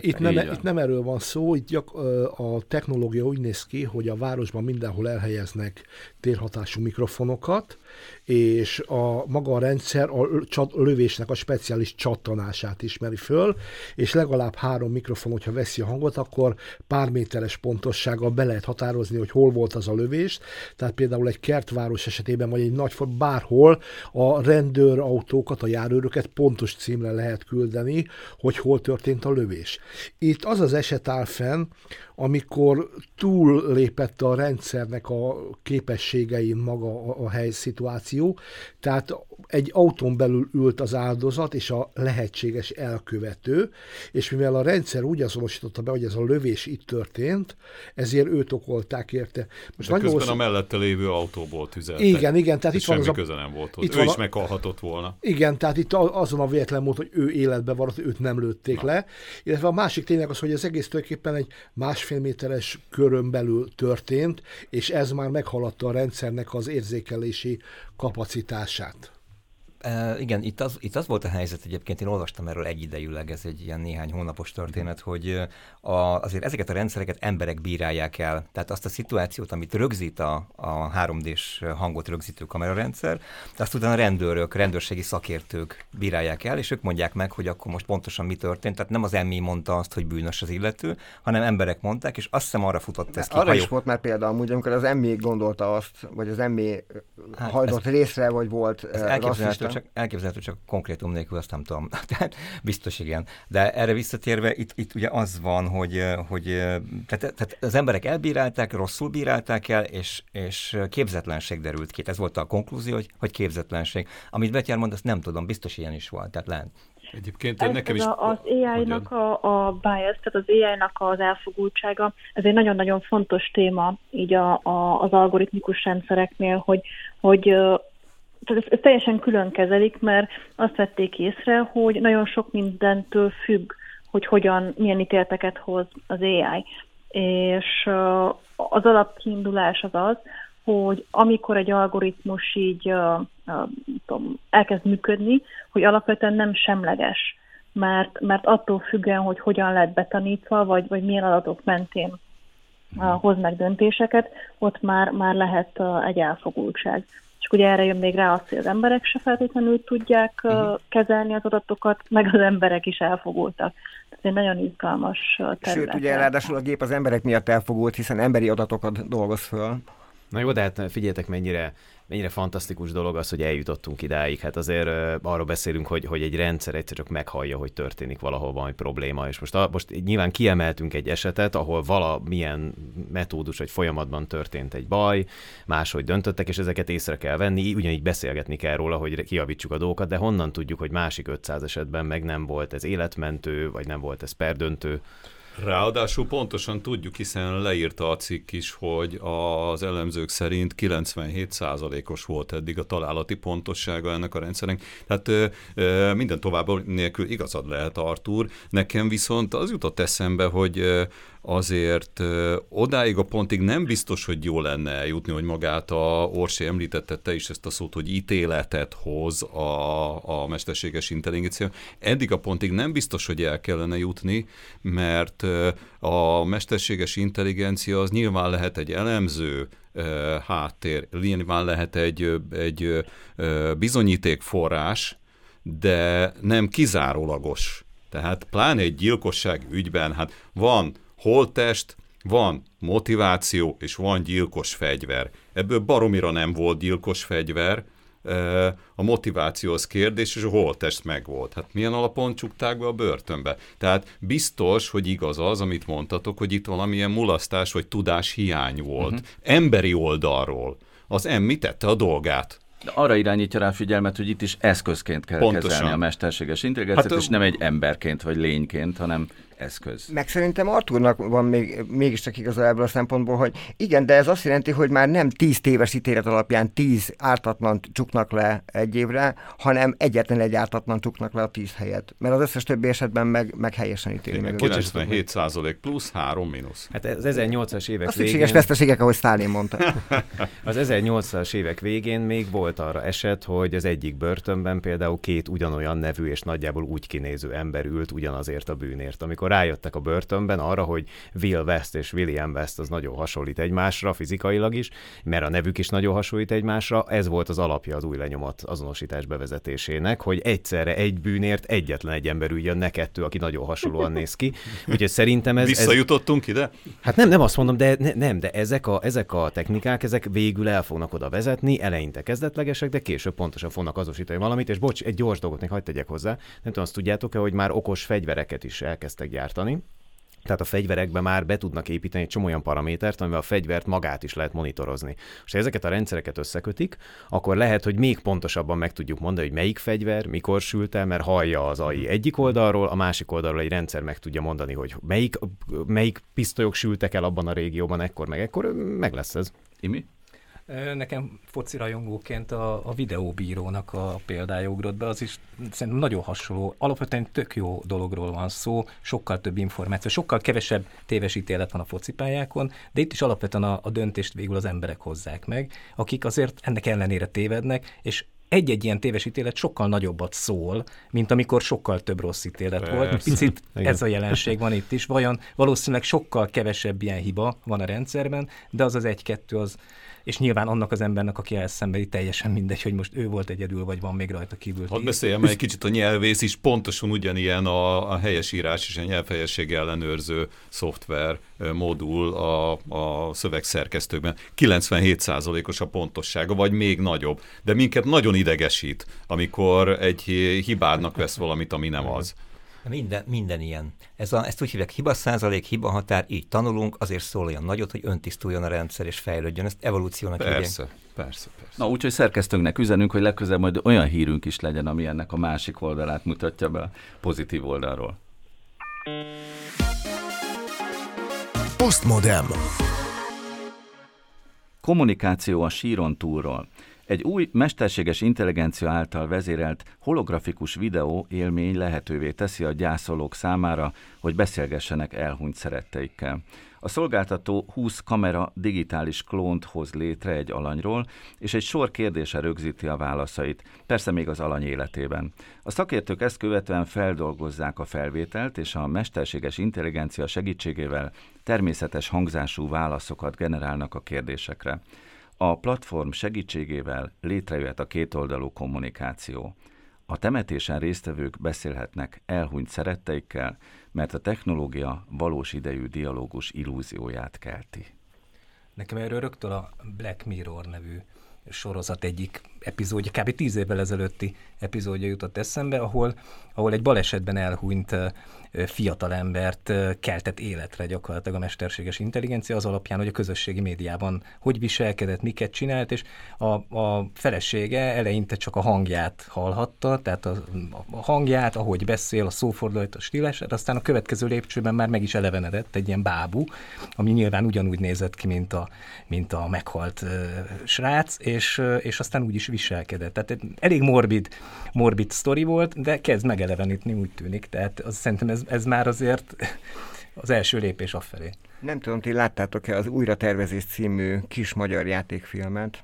itt, nem, itt nem erről van szó, itt gyak, a technológia úgy néz ki, hogy a városban mindenhol elhelyeznek térhatású mikrofonokat, és a maga a rendszer a, lövésnek a speciális csattanását ismeri föl, és legalább három mikrofon, hogyha veszi a hangot, akkor pár méteres pontossággal be lehet határozni, hogy hol volt az a lövés. Tehát például egy kertváros esetében, vagy egy nagy bárhol a rendőrautókat, a járőröket pontos címre lehet küldeni, hogy hol történt a lövés. Itt az az eset áll fenn, amikor túl lépett a rendszernek a képességein maga a, a helyszituáció, tehát egy autón belül ült az áldozat és a lehetséges elkövető, és mivel a rendszer úgy azonosította be, hogy ez a lövés itt történt, ezért őt okolták érte. Most De közben hosszú... a mellette lévő autóból tüzeltek. Igen, igen. Tehát itt van az a... köze nem volt ott. Itt ő van is a... meghalhatott volna. Igen, tehát itt azon a véletlen mód, hogy ő életbe van, őt nem lőtték Na. le. Illetve a másik tényleg az, hogy az egész tulajdonképpen egy másfél méteres körön belül történt, és ez már meghaladta a rendszernek az érzékelési kapacitását. Uh, igen, itt az, itt az volt a helyzet egyébként, én olvastam erről egyidejűleg, ez egy ilyen néhány hónapos történet, hogy a, azért ezeket a rendszereket emberek bírálják el. Tehát azt a szituációt, amit rögzít a, a 3D-s hangot rögzítő kamerarendszer, azt utána rendőrök, rendőrségi szakértők bírálják el, és ők mondják meg, hogy akkor most pontosan mi történt. Tehát nem az emmi mondta azt, hogy bűnös az illető, hanem emberek mondták, és azt hiszem arra futott ez ki. Arra is volt már példa amúgy, amikor az emmi gondolta azt, vagy az emmi hát hajtott ez, részre, vagy volt ez elképzelhető, csak, elképzelhető, csak konkrétum nélkül azt nem tudom. Tehát biztos igen. De erre visszatérve, itt, itt ugye az van, hogy, hogy tehát, tehát az emberek elbírálták, rosszul bírálták el, és, és képzetlenség derült ki. Ez volt a konklúzió, hogy, hogy képzetlenség. Amit Betyár mond, azt nem tudom, biztos ilyen is volt. Tehát lehet. Egyébként ez nekem is... Az AI-nak a, a bias, tehát az AI-nak az elfogultsága, ez egy nagyon-nagyon fontos téma így a, a, az algoritmikus rendszereknél, hogy, hogy tehát ezt, ezt teljesen külön kezelik, mert azt vették észre, hogy nagyon sok mindentől függ, hogy hogyan, milyen ítélteket hoz az AI. És az alapkiindulás az az, hogy amikor egy algoritmus így uh, uh, tudom, elkezd működni, hogy alapvetően nem semleges, mert, mert attól függően, hogy hogyan lett betanítva, vagy, vagy milyen adatok mentén uh, hoz meg döntéseket, ott már, már lehet uh, egy elfogultság. És ugye erre jön még rá azt, hogy az emberek se feltétlenül tudják uh-huh. kezelni az adatokat, meg az emberek is elfogultak. Ez egy nagyon izgalmas terület. Sőt, ugye ráadásul a gép az emberek miatt elfogult, hiszen emberi adatokat dolgoz föl. Na jó, de hát figyeljetek, mennyire mennyire fantasztikus dolog az, hogy eljutottunk idáig. Hát azért uh, arról beszélünk, hogy, hogy egy rendszer egyszer csak meghallja, hogy történik valahol valami probléma, és most, a, most nyilván kiemeltünk egy esetet, ahol valamilyen metódus vagy folyamatban történt egy baj, máshogy döntöttek, és ezeket észre kell venni, ugyanígy beszélgetni kell róla, hogy kiavítsuk a dolgokat, de honnan tudjuk, hogy másik 500 esetben meg nem volt ez életmentő, vagy nem volt ez perdöntő. Ráadásul pontosan tudjuk, hiszen leírta a cikk is, hogy az elemzők szerint 97%-os volt eddig a találati pontossága ennek a rendszernek. Tehát minden tovább nélkül igazad lehet, Artur. Nekem viszont az jutott eszembe, hogy azért odáig a pontig nem biztos, hogy jó lenne eljutni, hogy magát a Orsi említette te is ezt a szót, hogy ítéletet hoz a, a mesterséges intelligencia. Eddig a pontig nem biztos, hogy el kellene jutni, mert a mesterséges intelligencia az nyilván lehet egy elemző, háttér, nyilván lehet egy, egy bizonyítékforrás, de nem kizárólagos. Tehát pláne egy gyilkosság ügyben, hát van holttest, van motiváció és van gyilkos fegyver. Ebből baromira nem volt gyilkos fegyver, a motivációs kérdés, és a holtest megvolt. Hát milyen alapon csukták be a börtönbe? Tehát biztos, hogy igaz az, amit mondtatok, hogy itt valamilyen mulasztás vagy tudás hiány volt. Uh-huh. Emberi oldalról. Az emmi tette a dolgát. De arra irányítja rá figyelmet, hogy itt is eszközként kell Pontosan. kezelni a mesterséges intelligenciát, hát, és nem egy emberként vagy lényként, hanem eszköz. Meg szerintem Arturnak van még, mégiscsak igaza ebből a szempontból, hogy igen, de ez azt jelenti, hogy már nem tíz téves ítélet alapján tíz ártatlan csuknak le egy évre, hanem egyetlen egy ártatlan csuknak le a tíz helyet. Mert az összes többi esetben meg, meg helyesen ítéli meg. 97 százalék plusz, három mínusz. Hát az 1800-as évek a végén... veszteségek, ahogy Sztálin mondta. az 1800-as évek végén még volt arra eset, hogy az egyik börtönben például két ugyanolyan nevű és nagyjából úgy kinéző ember ült ugyanazért a bűnért. Amikor amikor rájöttek a börtönben arra, hogy Will West és William West az nagyon hasonlít egymásra fizikailag is, mert a nevük is nagyon hasonlít egymásra, ez volt az alapja az új lenyomat azonosítás bevezetésének, hogy egyszerre egy bűnért egyetlen egy ember üljön, ne kettő, aki nagyon hasonlóan néz ki. Úgyhogy szerintem ez... Visszajutottunk ez... ide? Hát nem, nem azt mondom, de ne, nem, de ezek a, ezek a technikák, ezek végül el fognak oda vezetni, eleinte kezdetlegesek, de később pontosan fognak azonosítani valamit, és bocs, egy gyors dolgot még hagyd tegyek hozzá. Nem tudom, azt tudjátok-e, hogy már okos fegyvereket is elkezdtek gyártani. Tehát a fegyverekbe már be tudnak építeni egy csomó olyan paramétert, amivel a fegyvert magát is lehet monitorozni. És ha ezeket a rendszereket összekötik, akkor lehet, hogy még pontosabban meg tudjuk mondani, hogy melyik fegyver, mikor sült el, mert hallja az AI egyik oldalról, a másik oldalról egy rendszer meg tudja mondani, hogy melyik, melyik pisztolyok sültek el abban a régióban, ekkor meg ekkor, meg lesz ez. Imi? Nekem foci rajongóként a, a videóbírónak a példája ugrott be, az is szerintem nagyon hasonló. Alapvetően tök jó dologról van szó, sokkal több információ, sokkal kevesebb téves ítélet van a focipályákon, de itt is alapvetően a, a döntést végül az emberek hozzák meg, akik azért ennek ellenére tévednek, és egy-egy ilyen téves ítélet sokkal nagyobbat szól, mint amikor sokkal több rossz ítélet Persze. volt. Picit ez a jelenség van itt is. Vajon valószínűleg sokkal kevesebb ilyen hiba van a rendszerben, de az az egy-kettő az, és nyilván annak az embernek, aki elszenvedi, teljesen mindegy, hogy most ő volt egyedül, vagy van még rajta kívül. Hadd beszéljem egy kicsit a nyelvész is, pontosan ugyanilyan a, a helyesírás és a nyelvhelyesség ellenőrző szoftver modul a, a szövegszerkesztőkben. 97%-os a pontossága, vagy még nagyobb. De minket nagyon idegesít, amikor egy hibádnak vesz valamit, ami nem az. Minden, minden ilyen. Ez a, ezt úgy hívják hiba százalék, hiba határ, így tanulunk, azért szól olyan nagyot, hogy öntisztuljon a rendszer és fejlődjön. Ezt evolúciónak persze, hívják. Persze, persze. Na, úgyhogy szerkesztőnknek üzenünk, hogy legközelebb majd olyan hírünk is legyen, ami ennek a másik oldalát mutatja be a pozitív oldalról. Postmodem. Kommunikáció a síron túlról. Egy új mesterséges intelligencia által vezérelt holografikus videó élmény lehetővé teszi a gyászolók számára, hogy beszélgessenek elhunyt szeretteikkel. A szolgáltató 20 kamera digitális klónt hoz létre egy alanyról, és egy sor kérdése rögzíti a válaszait, persze még az alany életében. A szakértők ezt követően feldolgozzák a felvételt, és a mesterséges intelligencia segítségével természetes hangzású válaszokat generálnak a kérdésekre. A platform segítségével létrejöhet a kétoldalú kommunikáció. A temetésen résztvevők beszélhetnek elhunyt szeretteikkel, mert a technológia valós idejű dialógus illúzióját kelti. Nekem erről rögtön a Black Mirror nevű sorozat egyik epizódja, kb. tíz évvel ezelőtti epizódja jutott eszembe, ahol, ahol egy balesetben elhunyt fiatalembert keltett életre gyakorlatilag a mesterséges intelligencia az alapján, hogy a közösségi médiában hogy viselkedett, miket csinált, és a, a felesége eleinte csak a hangját hallhatta, tehát a, a hangját, ahogy beszél, a szófordulat, a stílását, aztán a következő lépcsőben már meg is elevenedett egy ilyen bábú, ami nyilván ugyanúgy nézett ki, mint a, mint a meghalt uh, srác, és, uh, és aztán úgy is viselkedett. Tehát elég morbid, morbid sztori volt, de kezd megeleveníteni, úgy tűnik. Tehát az, szerintem ez, ez már azért az első lépés afelé. Nem tudom, ti láttátok-e az Újra tervezés című kis magyar játékfilmet,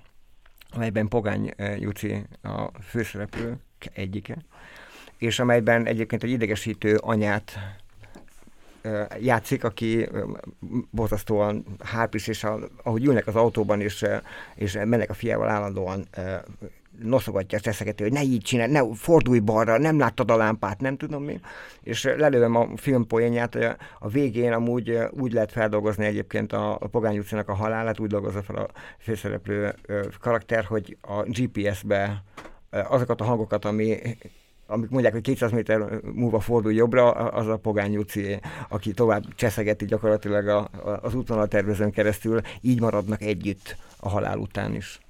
amelyben Pogány eh, Juci a főszereplő egyike, és amelyben egyébként egy idegesítő anyát játszik, aki borzasztóan hárpis, és ahogy ülnek az autóban, és, és mennek a fiával állandóan noszogatja, szeszegeti, hogy ne így csinálj, ne fordulj balra, nem láttad a lámpát, nem tudom mi. És lelőm a film poénját, hogy a, a végén amúgy úgy lehet feldolgozni egyébként a, a Pogány utcának a halálát, úgy dolgozza fel a főszereplő karakter, hogy a GPS-be azokat a hangokat, ami amik mondják, hogy 200 méter múlva fordul jobbra, az a Pogány Juci, aki tovább cseszegeti gyakorlatilag a, a, az útvonal tervezőn keresztül, így maradnak együtt a halál után is.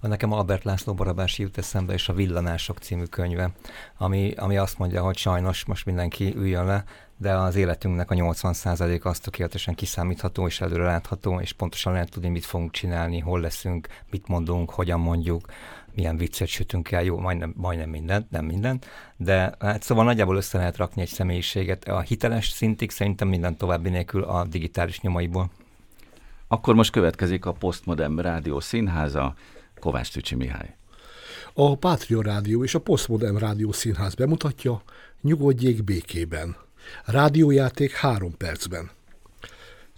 Nekem Albert László Barabási jut eszembe, és a Villanások című könyve, ami, ami azt mondja, hogy sajnos most mindenki üljön le, de az életünknek a 80%-a az tökéletesen kiszámítható és előre látható, és pontosan lehet tudni, mit fogunk csinálni, hol leszünk, mit mondunk, hogyan mondjuk, milyen viccet sütünk el, jó, majdnem, majdnem mindent, nem mindent, de hát szóval nagyjából össze lehet rakni egy személyiséget. A hiteles szintig szerintem minden további nélkül a digitális nyomaiból. Akkor most következik a Postmodern Rádió Színháza, Kovács Tücsi Mihály. A Pátria Rádió és a Postmodern Rádió Színház bemutatja Nyugodjék békében. Rádiójáték három percben.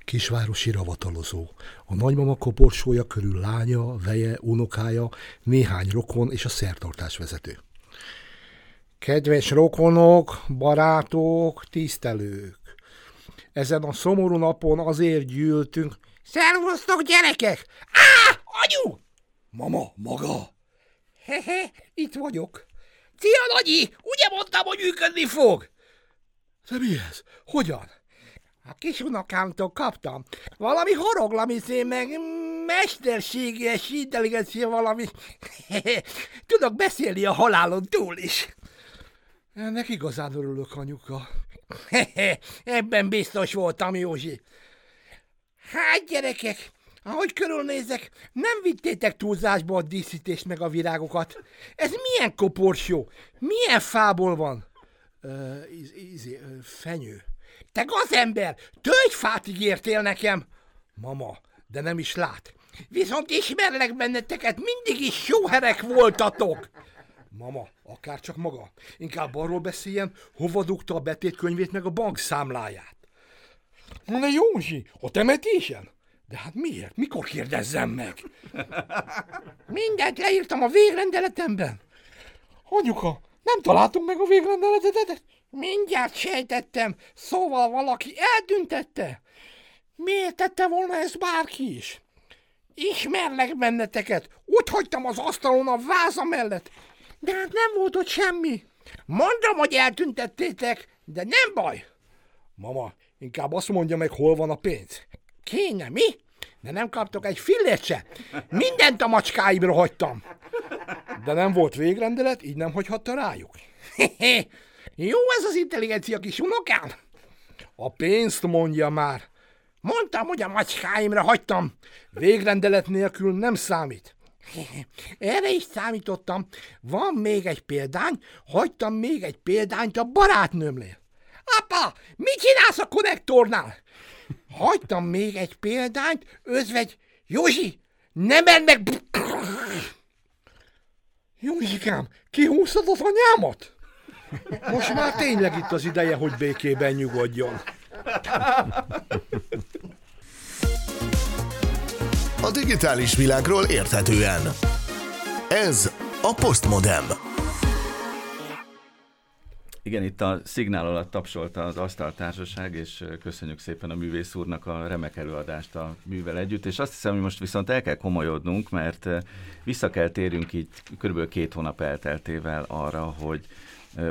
Kisvárosi ravatalozó. A nagymama koporsója körül lánya, veje, unokája, néhány rokon és a szertartás vezető. Kedves rokonok, barátok, tisztelők! Ezen a szomorú napon azért gyűltünk. Szervusztok, gyerekek! Á, anyu! Mama, maga? Hehe, itt vagyok. Szia, Nagyi! Ugye mondtam, hogy működni fog? De mi ez? Hogyan? A kis unokámtól kaptam. Valami horoglamiszé, meg mesterséges intelligencia valami. Tudok beszélni a halálon túl is. Ennek igazán örülök, anyuka. Ebben biztos voltam, Józsi. Hát, gyerekek, ahogy körülnézek, nem vittétek túlzásba a díszítést meg a virágokat. Ez milyen koporsó? Milyen fából van? Uh, íz, uh, fenyő. Te gazember, tölgyfát ígértél nekem! Mama, de nem is lát. Viszont ismerlek benneteket, mindig is sóherek voltatok! Mama, akár csak maga. Inkább arról beszéljen, hova dugta a betétkönyvét meg a bankszámláját. Na Józsi, a temetésen? De hát miért? Mikor kérdezzem meg? Mindent leírtam a végrendeletemben. Anyuka, nem találtunk meg a végrendeletet? Mindjárt sejtettem, szóval valaki eltüntette. Miért tette volna ezt bárki is? Ismerlek benneteket, úgy hagytam az asztalon a váza mellett, de hát nem volt ott semmi. Mondom, hogy eltüntettétek, de nem baj. Mama, inkább azt mondja meg, hol van a pénz. Kéne, mi? De nem kaptok egy fillért se. Mindent a macskáimra hagytam. De nem volt végrendelet, így nem hagyhatta rájuk. Jó ez az intelligencia kis unokám? A pénzt mondja már. Mondtam, hogy a macskáimra hagytam. Végrendelet nélkül nem számít. Erre is számítottam. Van még egy példány, hagytam még egy példányt a barátnőmnél. Apa, mit csinálsz a konnektornál? Hagytam még egy példányt, özvegy, Józsi, nem menj meg! Józsikám, kihúztad az anyámat? Most már tényleg itt az ideje, hogy békében nyugodjon. A digitális világról érthetően. Ez a Postmodem. Igen, itt a szignál alatt tapsolta az Asztaltársaság, és köszönjük szépen a művész úrnak a remek előadást a művel együtt, és azt hiszem, hogy most viszont el kell komolyodnunk, mert vissza kell térjünk így kb. két hónap elteltével arra, hogy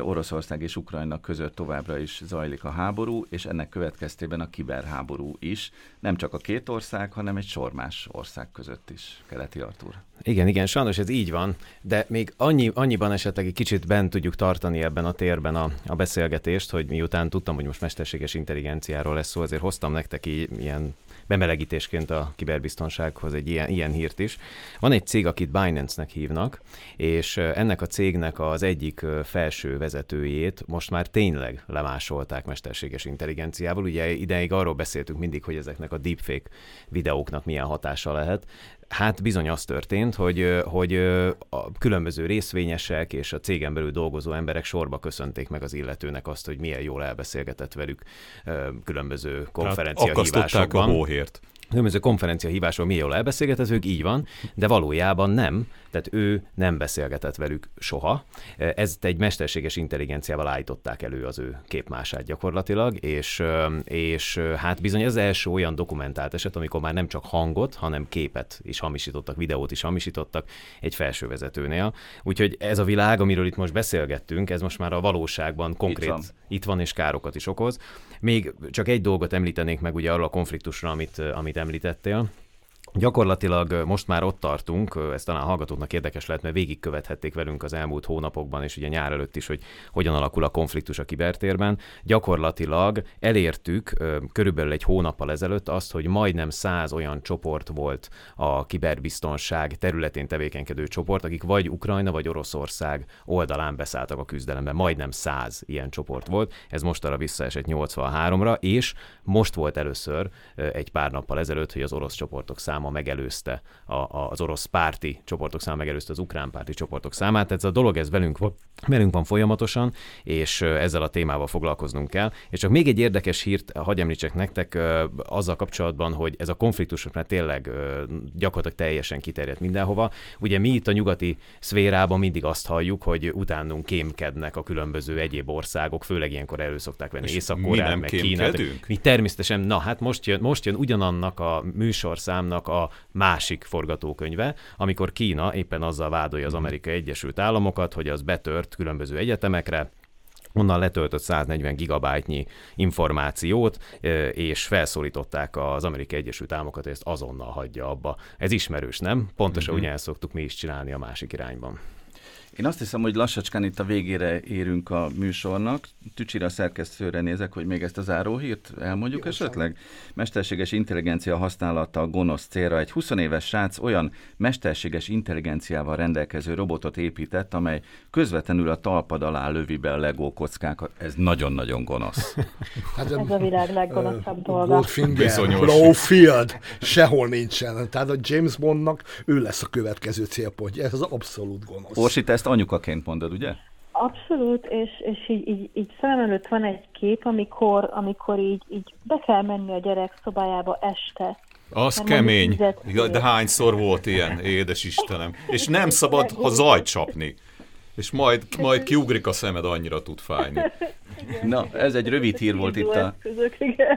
Oroszország és Ukrajna között továbbra is zajlik a háború, és ennek következtében a kiberháború is, nem csak a két ország, hanem egy sor más ország között is, keleti Artúr. Igen, igen, sajnos ez így van, de még annyi, annyiban esetleg egy kicsit bent tudjuk tartani ebben a térben a, a beszélgetést, hogy miután tudtam, hogy most mesterséges intelligenciáról lesz szó, azért hoztam nektek ilyen bemelegítésként a kiberbiztonsághoz egy ilyen, ilyen hírt is. Van egy cég, akit Binance-nek hívnak, és ennek a cégnek az egyik felső vezetőjét most már tényleg lemásolták mesterséges intelligenciával. Ugye ideig arról beszéltünk mindig, hogy ezeknek a deepfake videóknak milyen hatása lehet. Hát bizony az történt, hogy, hogy a különböző részvényesek és a cégen belül dolgozó emberek sorba köszönték meg az illetőnek azt, hogy milyen jól elbeszélgetett velük különböző konferencia hát hívásokban. a hóhért. Különböző konferencia hívásról mi jól elbeszélgetezők, így van, de valójában nem, tehát ő nem beszélgetett velük soha. Ez egy mesterséges intelligenciával állították elő az ő képmását gyakorlatilag, és, és hát bizony ez az első olyan dokumentált eset, amikor már nem csak hangot, hanem képet is hamisítottak, videót is hamisítottak egy felsővezetőnél. Úgyhogy ez a világ, amiről itt most beszélgettünk, ez most már a valóságban konkrét itt van, itt van és károkat is okoz. Még csak egy dolgot említenék meg ugye arról a konfliktusra, amit, amit említettél. Gyakorlatilag most már ott tartunk, ez talán a hallgatóknak érdekes lehet, mert végigkövethették velünk az elmúlt hónapokban, és ugye nyár előtt is, hogy hogyan alakul a konfliktus a kibertérben. Gyakorlatilag elértük körülbelül egy hónappal ezelőtt azt, hogy majdnem száz olyan csoport volt a kiberbiztonság területén tevékenykedő csoport, akik vagy Ukrajna, vagy Oroszország oldalán beszálltak a küzdelembe. Majdnem száz ilyen csoport volt, ez most arra visszaesett 83-ra, és most volt először egy pár nappal ezelőtt, hogy az orosz csoportok száma száma megelőzte a, a, az orosz párti csoportok száma megelőzte az ukrán párti csoportok számát. Tehát ez a dolog ez velünk, velünk van folyamatosan, és ezzel a témával foglalkoznunk kell. És csak még egy érdekes hírt hagyj említsek nektek azzal kapcsolatban, hogy ez a konfliktus már tényleg gyakorlatilag teljesen kiterjedt mindenhova. Ugye mi itt a nyugati szférában mindig azt halljuk, hogy utánunk kémkednek a különböző egyéb országok, főleg ilyenkor elő szokták venni Észak-Koreát, meg Kínát. Mi természetesen, na hát most jön, most jön ugyanannak a műsorszámnak a másik forgatókönyve, amikor Kína éppen azzal vádolja az Amerikai Egyesült Államokat, hogy az betört különböző egyetemekre, onnan letöltött 140 gigabájtnyi információt, és felszólították az Amerikai Egyesült Államokat, hogy ezt azonnal hagyja abba. Ez ismerős, nem? Pontosan uh-huh. ugyanezt szoktuk mi is csinálni a másik irányban. Én azt hiszem, hogy lassacskán itt a végére érünk a műsornak. Tücsira szerkesztőre nézek, hogy még ezt a záróhírt elmondjuk Jó, esetleg. Mesterséges intelligencia használata a gonosz célra. Egy 20 éves srác olyan mesterséges intelligenciával rendelkező robotot épített, amely közvetlenül a talpad alá lövi be a legó kockákat. Ez nagyon-nagyon gonosz. hát, Ez a világ leggonoszabb uh, dolga. Goldfinger, Blowfield, sehol nincsen. Tehát a James Bondnak ő lesz a következő célpontja. Ez az abszolút gonosz. Orsi, ezt anyukaként mondod, ugye? Abszolút, és, és így, így, így szem előtt van egy kép, amikor, amikor így, így be kell menni a gyerek szobájába este. Az Mert kemény. Ja, de hányszor volt ilyen, édes Istenem. És nem szabad ha zajt csapni. És majd, majd kiugrik a szemed, annyira tud fájni. Na, ez egy rövid hír volt itt a,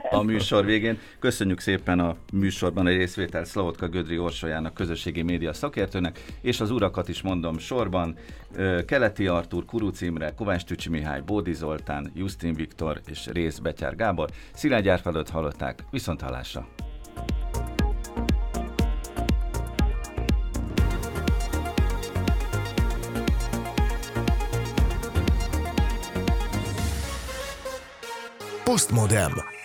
a műsor végén. Köszönjük szépen a műsorban a részvétel Szlavotka Gödri Orsolyának, közösségi média szakértőnek, és az urakat is mondom sorban. Keleti Artur, Kuruc Imre, Kovács Tücsi Mihály, Bódi Zoltán, Justin Viktor és Rész Betyár Gábor. Szilágy Árpádot hallották. Viszont hallásra! Postmodem.